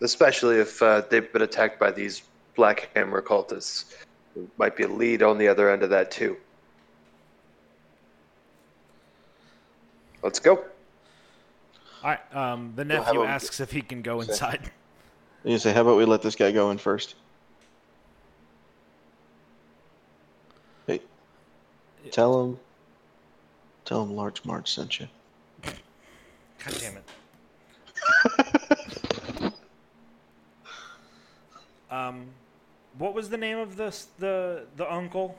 especially if uh, they've been attacked by these Black Hammer cultists. There might be a lead on the other end of that too. Let's go. All right. Um, the nephew about- asks if he can go Say. inside. You say, how about we let this guy go in first? Hey, tell him, tell him Large March sent you. God damn it. um, what was the name of this the the uncle?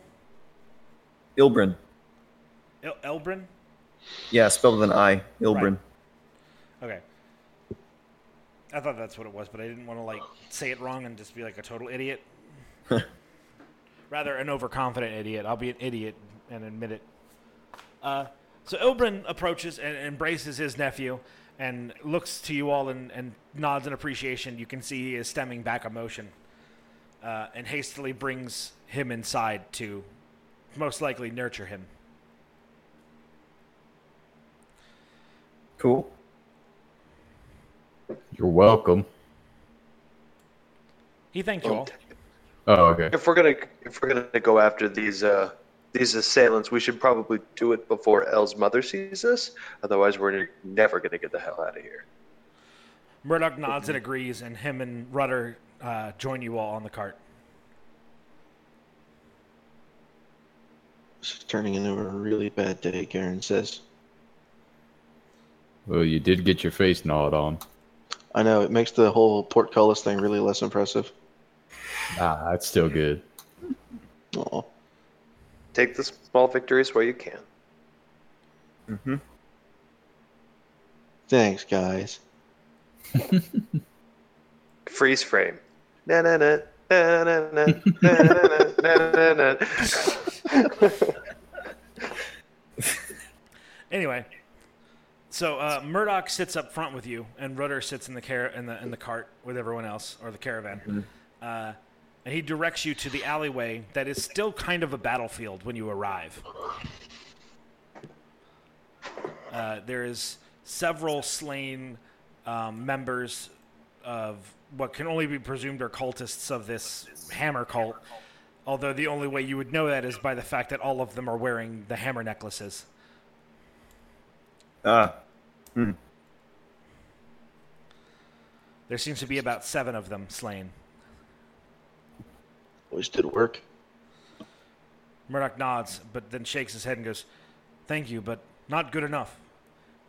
Ilbrin. El- Elbrin. Yeah, spelled with an I. Ilbrin. Okay. I thought that's what it was, but I didn't want to like say it wrong and just be like a total idiot. Rather, an overconfident idiot. I'll be an idiot and admit it. Uh, so Ilbrin approaches and embraces his nephew and looks to you all and, and nods in appreciation. You can see he is stemming back emotion uh, and hastily brings him inside to most likely nurture him. Cool. You're welcome. He thanked you all. Oh, okay. If we're gonna if we're gonna go after these uh these assailants, we should probably do it before L's mother sees us. Otherwise, we're never gonna get the hell out of here. Murdoch nods and agrees, and him and Rudder uh, join you all on the cart. This is turning into a really bad day, Garen says. Well, you did get your face gnawed on. I know, it makes the whole portcullis thing really less impressive. Ah, that's still good. Aw. Take the small victories where you can. Mm-hmm. Thanks, guys. Freeze frame. Na na na na na na na na na na. Anyway, so uh, Murdoch sits up front with you, and Rudder sits in the car in the in the cart with everyone else, or the caravan. Uh, and he directs you to the alleyway that is still kind of a battlefield when you arrive. Uh, there is several slain um, members of what can only be presumed are cultists of this hammer cult. Although the only way you would know that is by the fact that all of them are wearing the hammer necklaces. Ah, There seems to be about seven of them slain. Always did work. Murdoch nods, but then shakes his head and goes, Thank you, but not good enough.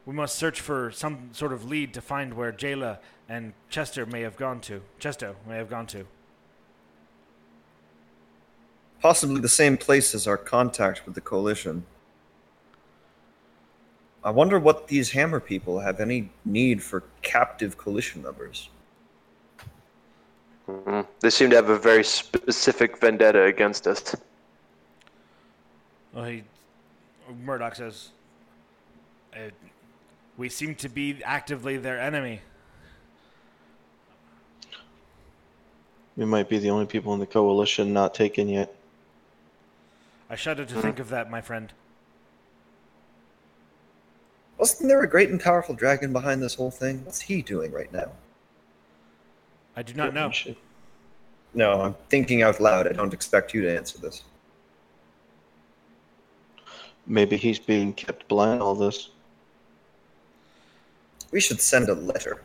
We must search for some sort of lead to find where Jayla and Chester may have gone to. Chesto may have gone to. possibly the same place as our contact with the coalition. I wonder what these hammer people have any need for captive coalition members. Mhm. They seem to have a very specific vendetta against us. Well, he, Murdoch says, uh, We seem to be actively their enemy. We might be the only people in the coalition not taken yet. I shudder to think of that, my friend. Wasn't there a great and powerful dragon behind this whole thing? What's he doing right now? I do not know. No, I'm thinking out loud. I don't expect you to answer this. Maybe he's being kept blind all this. We should send a letter.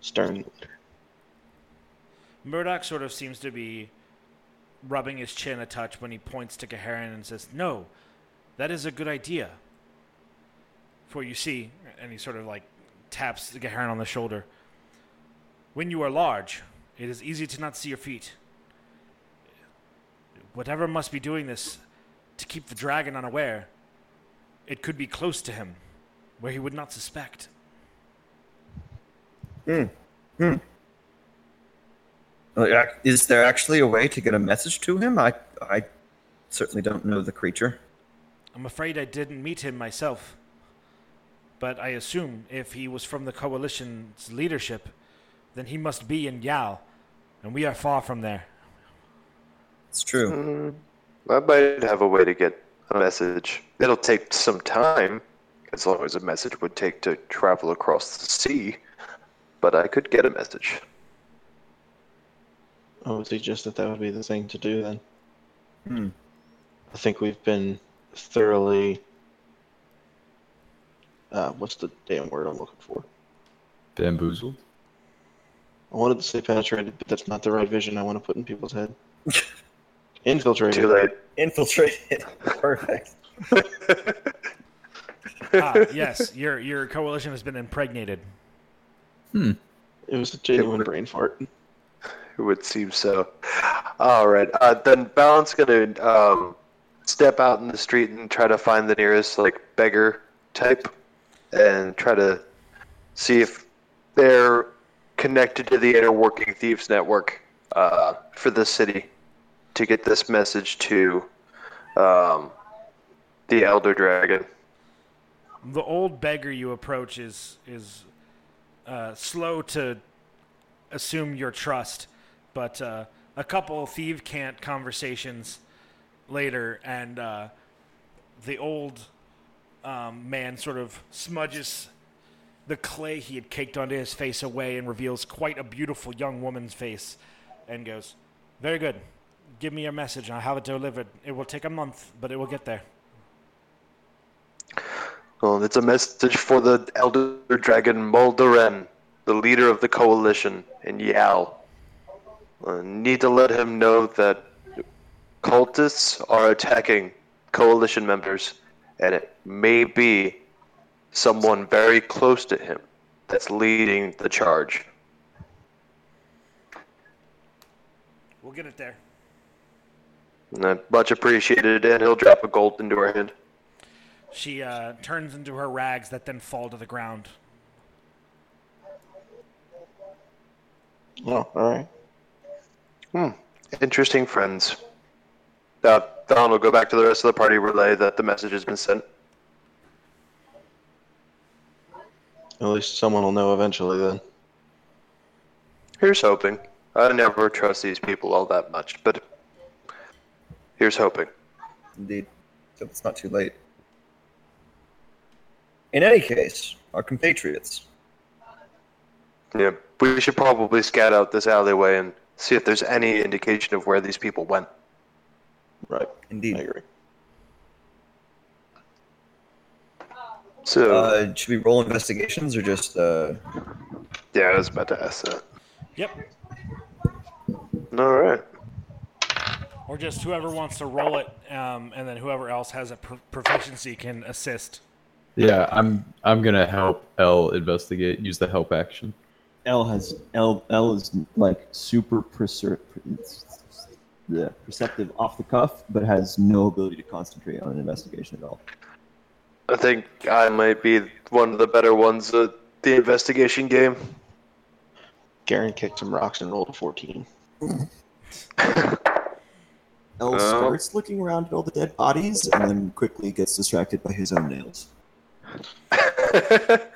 Stern. Letter. Murdoch sort of seems to be rubbing his chin a touch when he points to Gaharan and says, No, that is a good idea. For you see, and he sort of like taps Gaharan on the shoulder. When you are large, it is easy to not see your feet. Whatever must be doing this to keep the dragon unaware, it could be close to him, where he would not suspect. Uh, ac- Is there actually a way to get a message to him? I, I certainly don't know the creature. I'm afraid I didn't meet him myself. But I assume if he was from the coalition's leadership, then he must be in Yao, and we are far from there. It's true. I might have a way to get a message. It'll take some time, as long as a message would take to travel across the sea. But I could get a message. I would suggest that that would be the thing to do then. Hmm. I think we've been thoroughly. Uh, what's the damn word I'm looking for? Bamboozled. I wanted to say penetrated, but that's not the right vision I want to put in people's head. Infiltrated. Too late. Infiltrated. Perfect. ah, yes, your your coalition has been impregnated. Hmm. It was a genuine brain fart. It would seem so. All right. Uh, then Valen's gonna um, step out in the street and try to find the nearest like beggar type and try to see if they're connected to the inner working thieves network uh, for the city to get this message to um, the Elder Dragon. The old beggar you approach is is uh, slow to assume your trust, but uh, a couple thieve cant conversations later, and uh, the old um, man sort of smudges the clay he had caked onto his face away and reveals quite a beautiful young woman's face, and goes, "Very good. Give me your message. And I'll have it delivered. It will take a month, but it will get there." Well, it's a message for the Elder Dragon Muldoren, the leader of the coalition in Yal. I need to let him know that cultists are attacking coalition members, and it may be someone very close to him that's leading the charge. We'll get it there. And much appreciated, and he'll drop a gold into her hand. She uh, turns into her rags that then fall to the ground. Oh, all right. Hmm. Interesting friends. Uh, Don will go back to the rest of the party, relay that the message has been sent. At least someone will know eventually then. Here's hoping. I never trust these people all that much, but here's hoping. Indeed. So it's not too late. In any case, our compatriots. Yeah, we should probably scout out this alleyway and see if there's any indication of where these people went. Right. Indeed. I agree. So, Uh, should we roll investigations or just uh, yeah, I was about to ask that. Yep. All right. Or just whoever wants to roll it, um, and then whoever else has a pro- proficiency can assist. Yeah, I'm I'm gonna help L investigate. Use the help action. L has L L is like super percer- yeah, perceptive off the cuff, but has no ability to concentrate on an investigation at all. I think I might be one of the better ones at the investigation game. Garen kicked some rocks and rolled a 14. L Oh. starts looking around at all the dead bodies and then quickly gets distracted by his own nails. All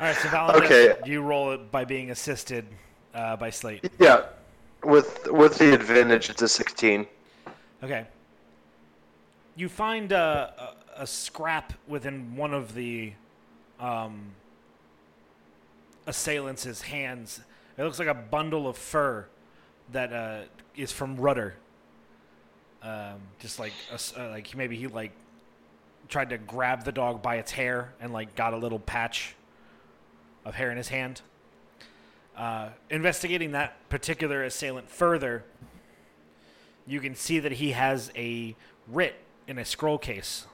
right, so Valentine, Okay. you roll it by being assisted uh, by Slate. yeah, with with the advantage, it's a 16. Okay. You find uh, a, a scrap within one of the um, assailants' hands. It looks like a bundle of fur that uh, is from Rudder. Um, just like a uh, like maybe he like tried to grab the dog by its hair and like got a little patch of hair in his hand. Uh, investigating that particular assailant further, you can see that he has a writ in a scroll case.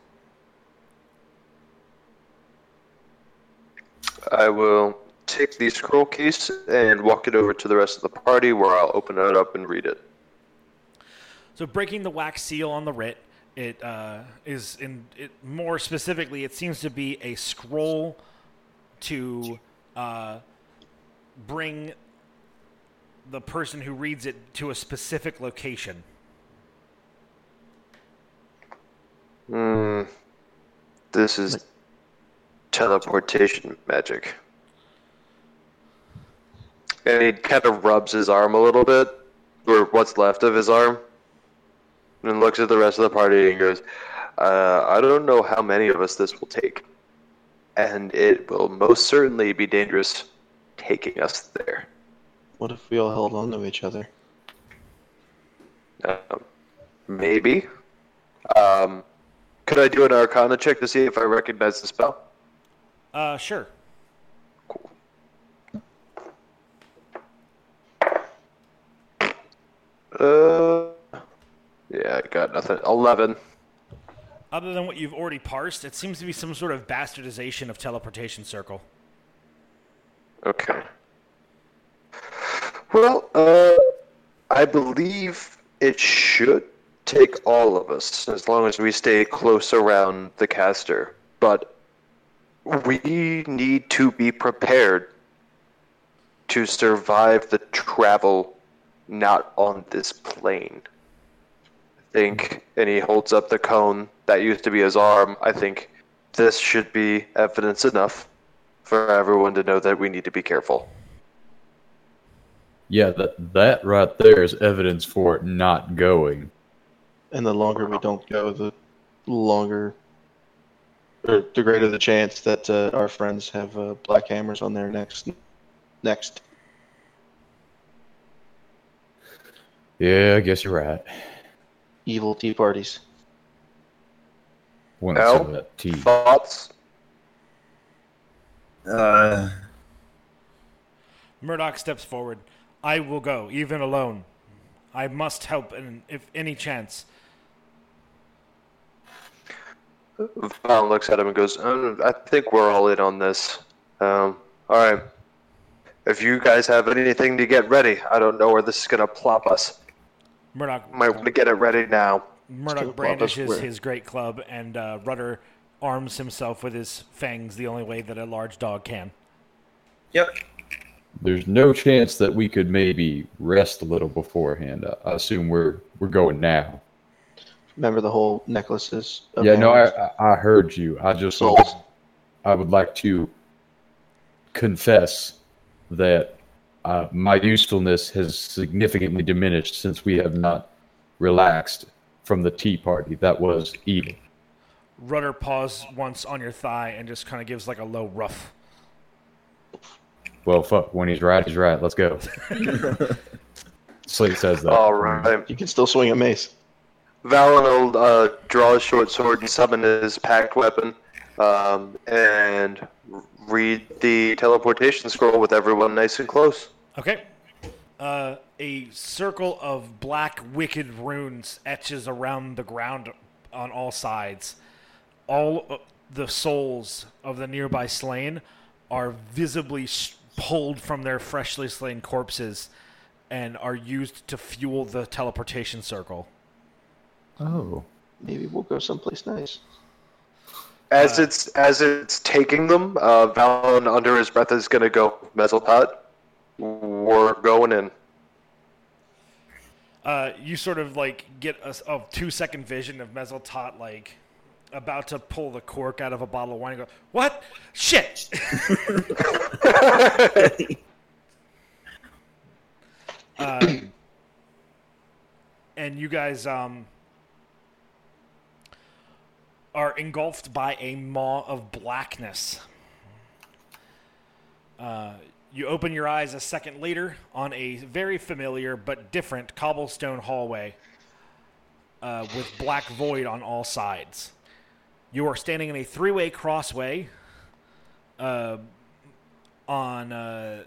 I will take the scroll case and walk it over to the rest of the party, where I'll open it up and read it. So breaking the wax seal on the writ, it uh, is in it more specifically. It seems to be a scroll to uh, bring the person who reads it to a specific location. Hmm. This is teleportation magic. And he kind of rubs his arm a little bit, or what's left of his arm, and looks at the rest of the party and goes, uh, I don't know how many of us this will take. And it will most certainly be dangerous taking us there. What if we all held on to each other? Um, maybe. Um, could I do an Arcana check to see if I recognize the spell? Uh, sure. Cool. Uh, yeah, I got nothing. Eleven. Other than what you've already parsed, it seems to be some sort of bastardization of teleportation circle. Okay. Well, uh, I believe it should take all of us as long as we stay close around the caster. But We need to be prepared to survive the travel not on this plane. I think, and he holds up the cone that used to be his arm. I think this should be evidence enough for everyone to know that we need to be careful. Yeah, that that right there is evidence for not going. And the longer we don't go, the longer, or the greater the chance that uh, our friends have uh, black hammers on their next. Next. Yeah, I guess you're right. Evil tea parties. Want Al? some of that tea? Thoughts? Uh, Murdoch steps forward. I will go, even alone. I must help, and if any chance. Val looks at him and goes, um, I think we're all in on this. Um, all right. If you guys have anything to get ready, I don't know where this is going to plop us. Murdoch, Might want to get it ready now. Murdoch brandishes his great club, and uh, Rudder arms himself with his fangs the only way that a large dog can. Yep. There's no chance that we could maybe rest a little beforehand. I, I assume we're we're going now. Remember the whole necklaces? of yeah, no, I? I I heard you. I just Souls. I would like to confess that uh, my usefulness has significantly diminished since we have not relaxed from the tea party. That was evil. Rudder paws once on your thigh and just kind of gives like a low ruff. Well, fuck. When he's right, he's right. Let's go. Slate says that. All right. You can still swing a mace. Valen will uh, draw his short sword and summon his pact weapon um, and read the teleportation scroll with everyone nice and close. Okay. Uh, a circle of black wicked runes etches around the ground on all sides. All uh, the souls of the nearby slain are visibly sh- pulled from their freshly slain corpses and are used to fuel the teleportation circle. Oh. Maybe we'll go someplace nice. As it's as it's taking them, uh, Valen under his breath is gonna go Mezzaltot. We're going in. Uh, you sort of like get a, a two second vision of Mezzaltot like about to pull the cork out of a bottle of wine and go, What? Shit! uh, and you guys um, are engulfed by a maw of blackness. Uh, you open your eyes a second later on a very familiar but different cobblestone hallway uh, with black void on all sides. You are standing in a three way crossway uh, on uh,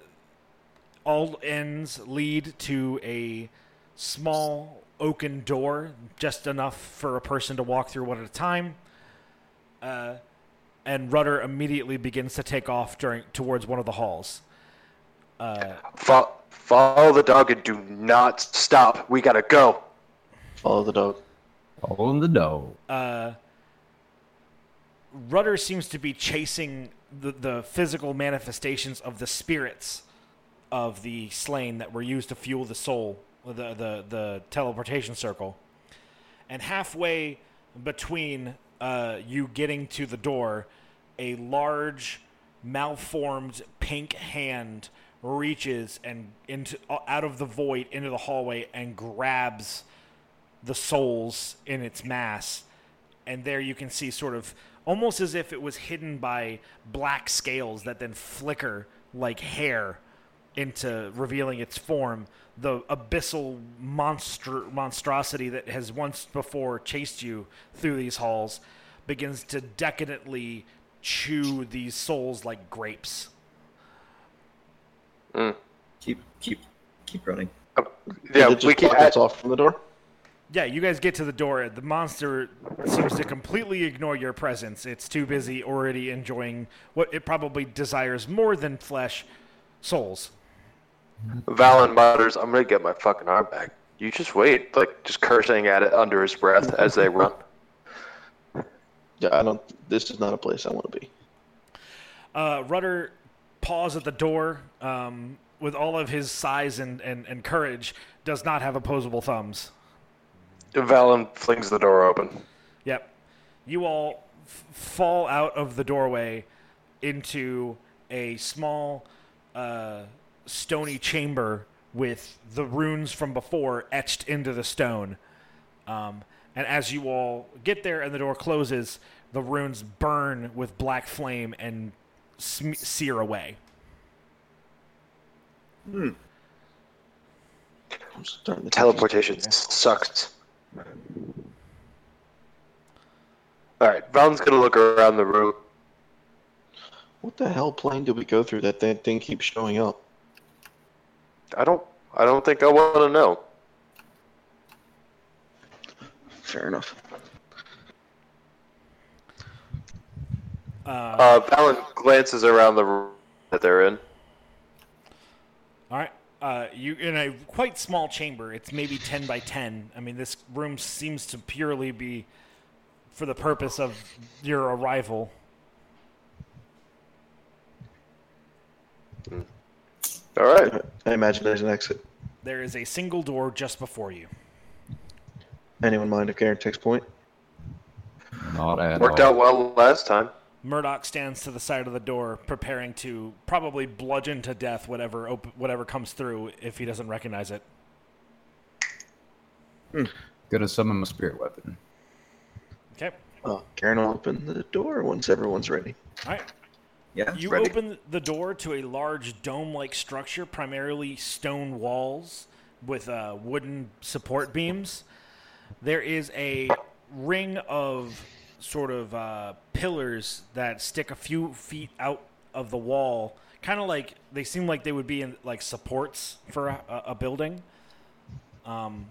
all ends lead to a small oaken door, just enough for a person to walk through one at a time. Uh, and Rudder immediately begins to take off during towards one of the halls. Fo- follow the dog and do not stop. We gotta go. Follow the dog. All in the dough. Uh, Rudder seems to be chasing the, the physical manifestations of the spirits of the slain that were used to fuel the soul, the, the, the teleportation circle. And halfway between uh, you getting to the door, a large, malformed pink hand reaches and into out of the void into the hallway and grabs the souls in its mass. And there you can see sort of almost as if it was hidden by black scales that then flicker like hair into revealing its form. The abyssal monster monstrosity that has once before chased you through these halls begins to decadently chew these souls like grapes. Keep keep keep running. Yeah, Did it just we can. pockets off from the door. Yeah, you guys get to the door. The monster seems to completely ignore your presence. It's too busy already enjoying what it probably desires more than flesh souls. Valen mutters, "I'm gonna get my fucking arm back." You just wait, like just cursing at it under his breath as they run. Yeah, I don't. This is not a place I want to be. Uh, Rudder paws at the door um, with all of his size and, and, and courage. Does not have opposable thumbs. Valen flings the door open. Yep. You all f- fall out of the doorway into a small, uh, stony chamber with the runes from before etched into the stone. Um, and as you all get there and the door closes, the runes burn with black flame and sm- sear away. I'm starting to Teleportation sucked. All right, Valen's gonna look around the room. What the hell plane did we go through that that thing keeps showing up? I don't. I don't think I want to know. Fair enough. Uh, Uh, Valen glances around the room that they're in. All right. Uh, you in a quite small chamber. It's maybe ten by ten. I mean, this room seems to purely be for the purpose of your arrival. All right. I imagine there's an exit. There is a single door just before you. Anyone mind if Garen takes point? Not at Worked all. out well last time. Murdoch stands to the side of the door, preparing to probably bludgeon to death whatever op- whatever comes through if he doesn't recognize it. Hmm. Gonna summon my spirit weapon. Okay. Oh, Garen will open the door once everyone's ready. All right. Yeah, You ready. open the door to a large dome-like structure, primarily stone walls with uh, wooden support beams. There is a ring of sort of uh, pillars that stick a few feet out of the wall, kind of like they seem like they would be in like supports for a, a building. Um,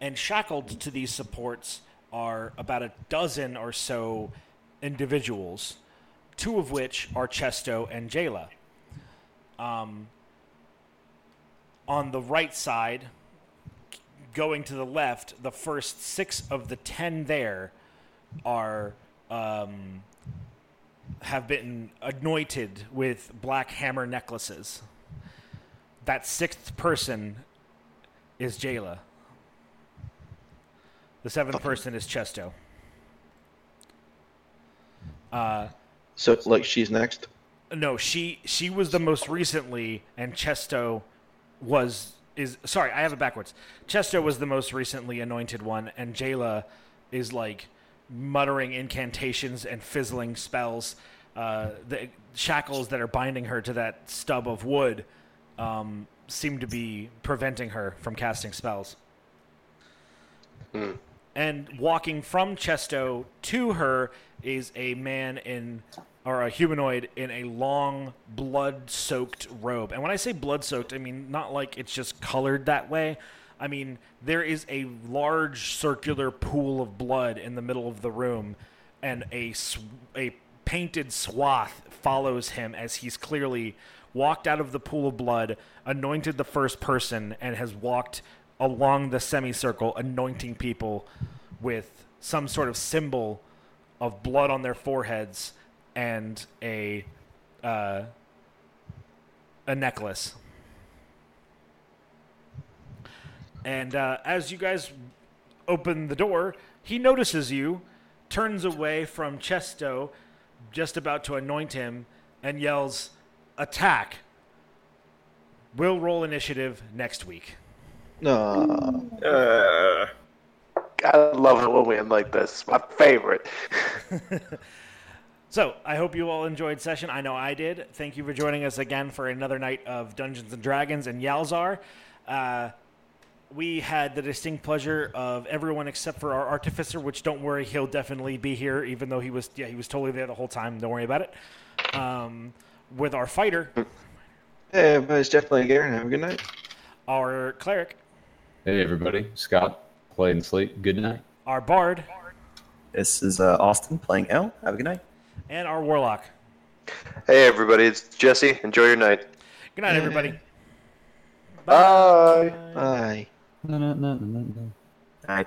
and shackled to these supports are about a dozen or so individuals two of which are Chesto and Jayla. Um, on the right side, going to the left, the first six of the ten there are um, have been anointed with black hammer necklaces. That sixth person is Jayla. The seventh person is Chesto. Uh, So, like, she's next. no, she she was the most recently, and Chesto was is sorry, I have it backwards. Chesto was the most recently anointed one, and Jayla is like muttering incantations and fizzling spells. Uh, the shackles that are binding her to that stub of wood um, seem to be preventing her from casting spells. And walking from Chesto to her is a man in, or a humanoid in a long, blood soaked robe. And when I say blood soaked, I mean not like it's just colored that way. I mean, there is a large circular pool of blood in the middle of the room, and a, a painted swath follows him as he's clearly walked out of the pool of blood, anointed the first person, and has walked along the semicircle, anointing people with some sort of symbol of blood on their foreheads and a uh, a necklace. And uh, as you guys open the door, he notices you, turns away from Chesto, just about to anoint him, and yells, "Attack!" We'll roll initiative next week. No. Uh, I love it when we end like this. My favorite. So, I hope you all enjoyed session. I know I did. Thank you for joining us again for another night of Dungeons and Dragons and Yalzar. Uh, we had the distinct pleasure of everyone except for our artificer, which don't worry, he'll definitely be here, even though he was yeah he was totally there the whole time. Don't worry about it. Um, with our fighter, Hey, everybody's Jeff playing Garen. Have a good night. our cleric, Hey everybody, Scott, play and sleep. Good night. our bard, this is uh, Austin playing L. Have a good night. and our warlock. Hey, everybody, it's Jesse. Enjoy your night. Good night, everybody. Bye. Bye. No, no, no, no, no.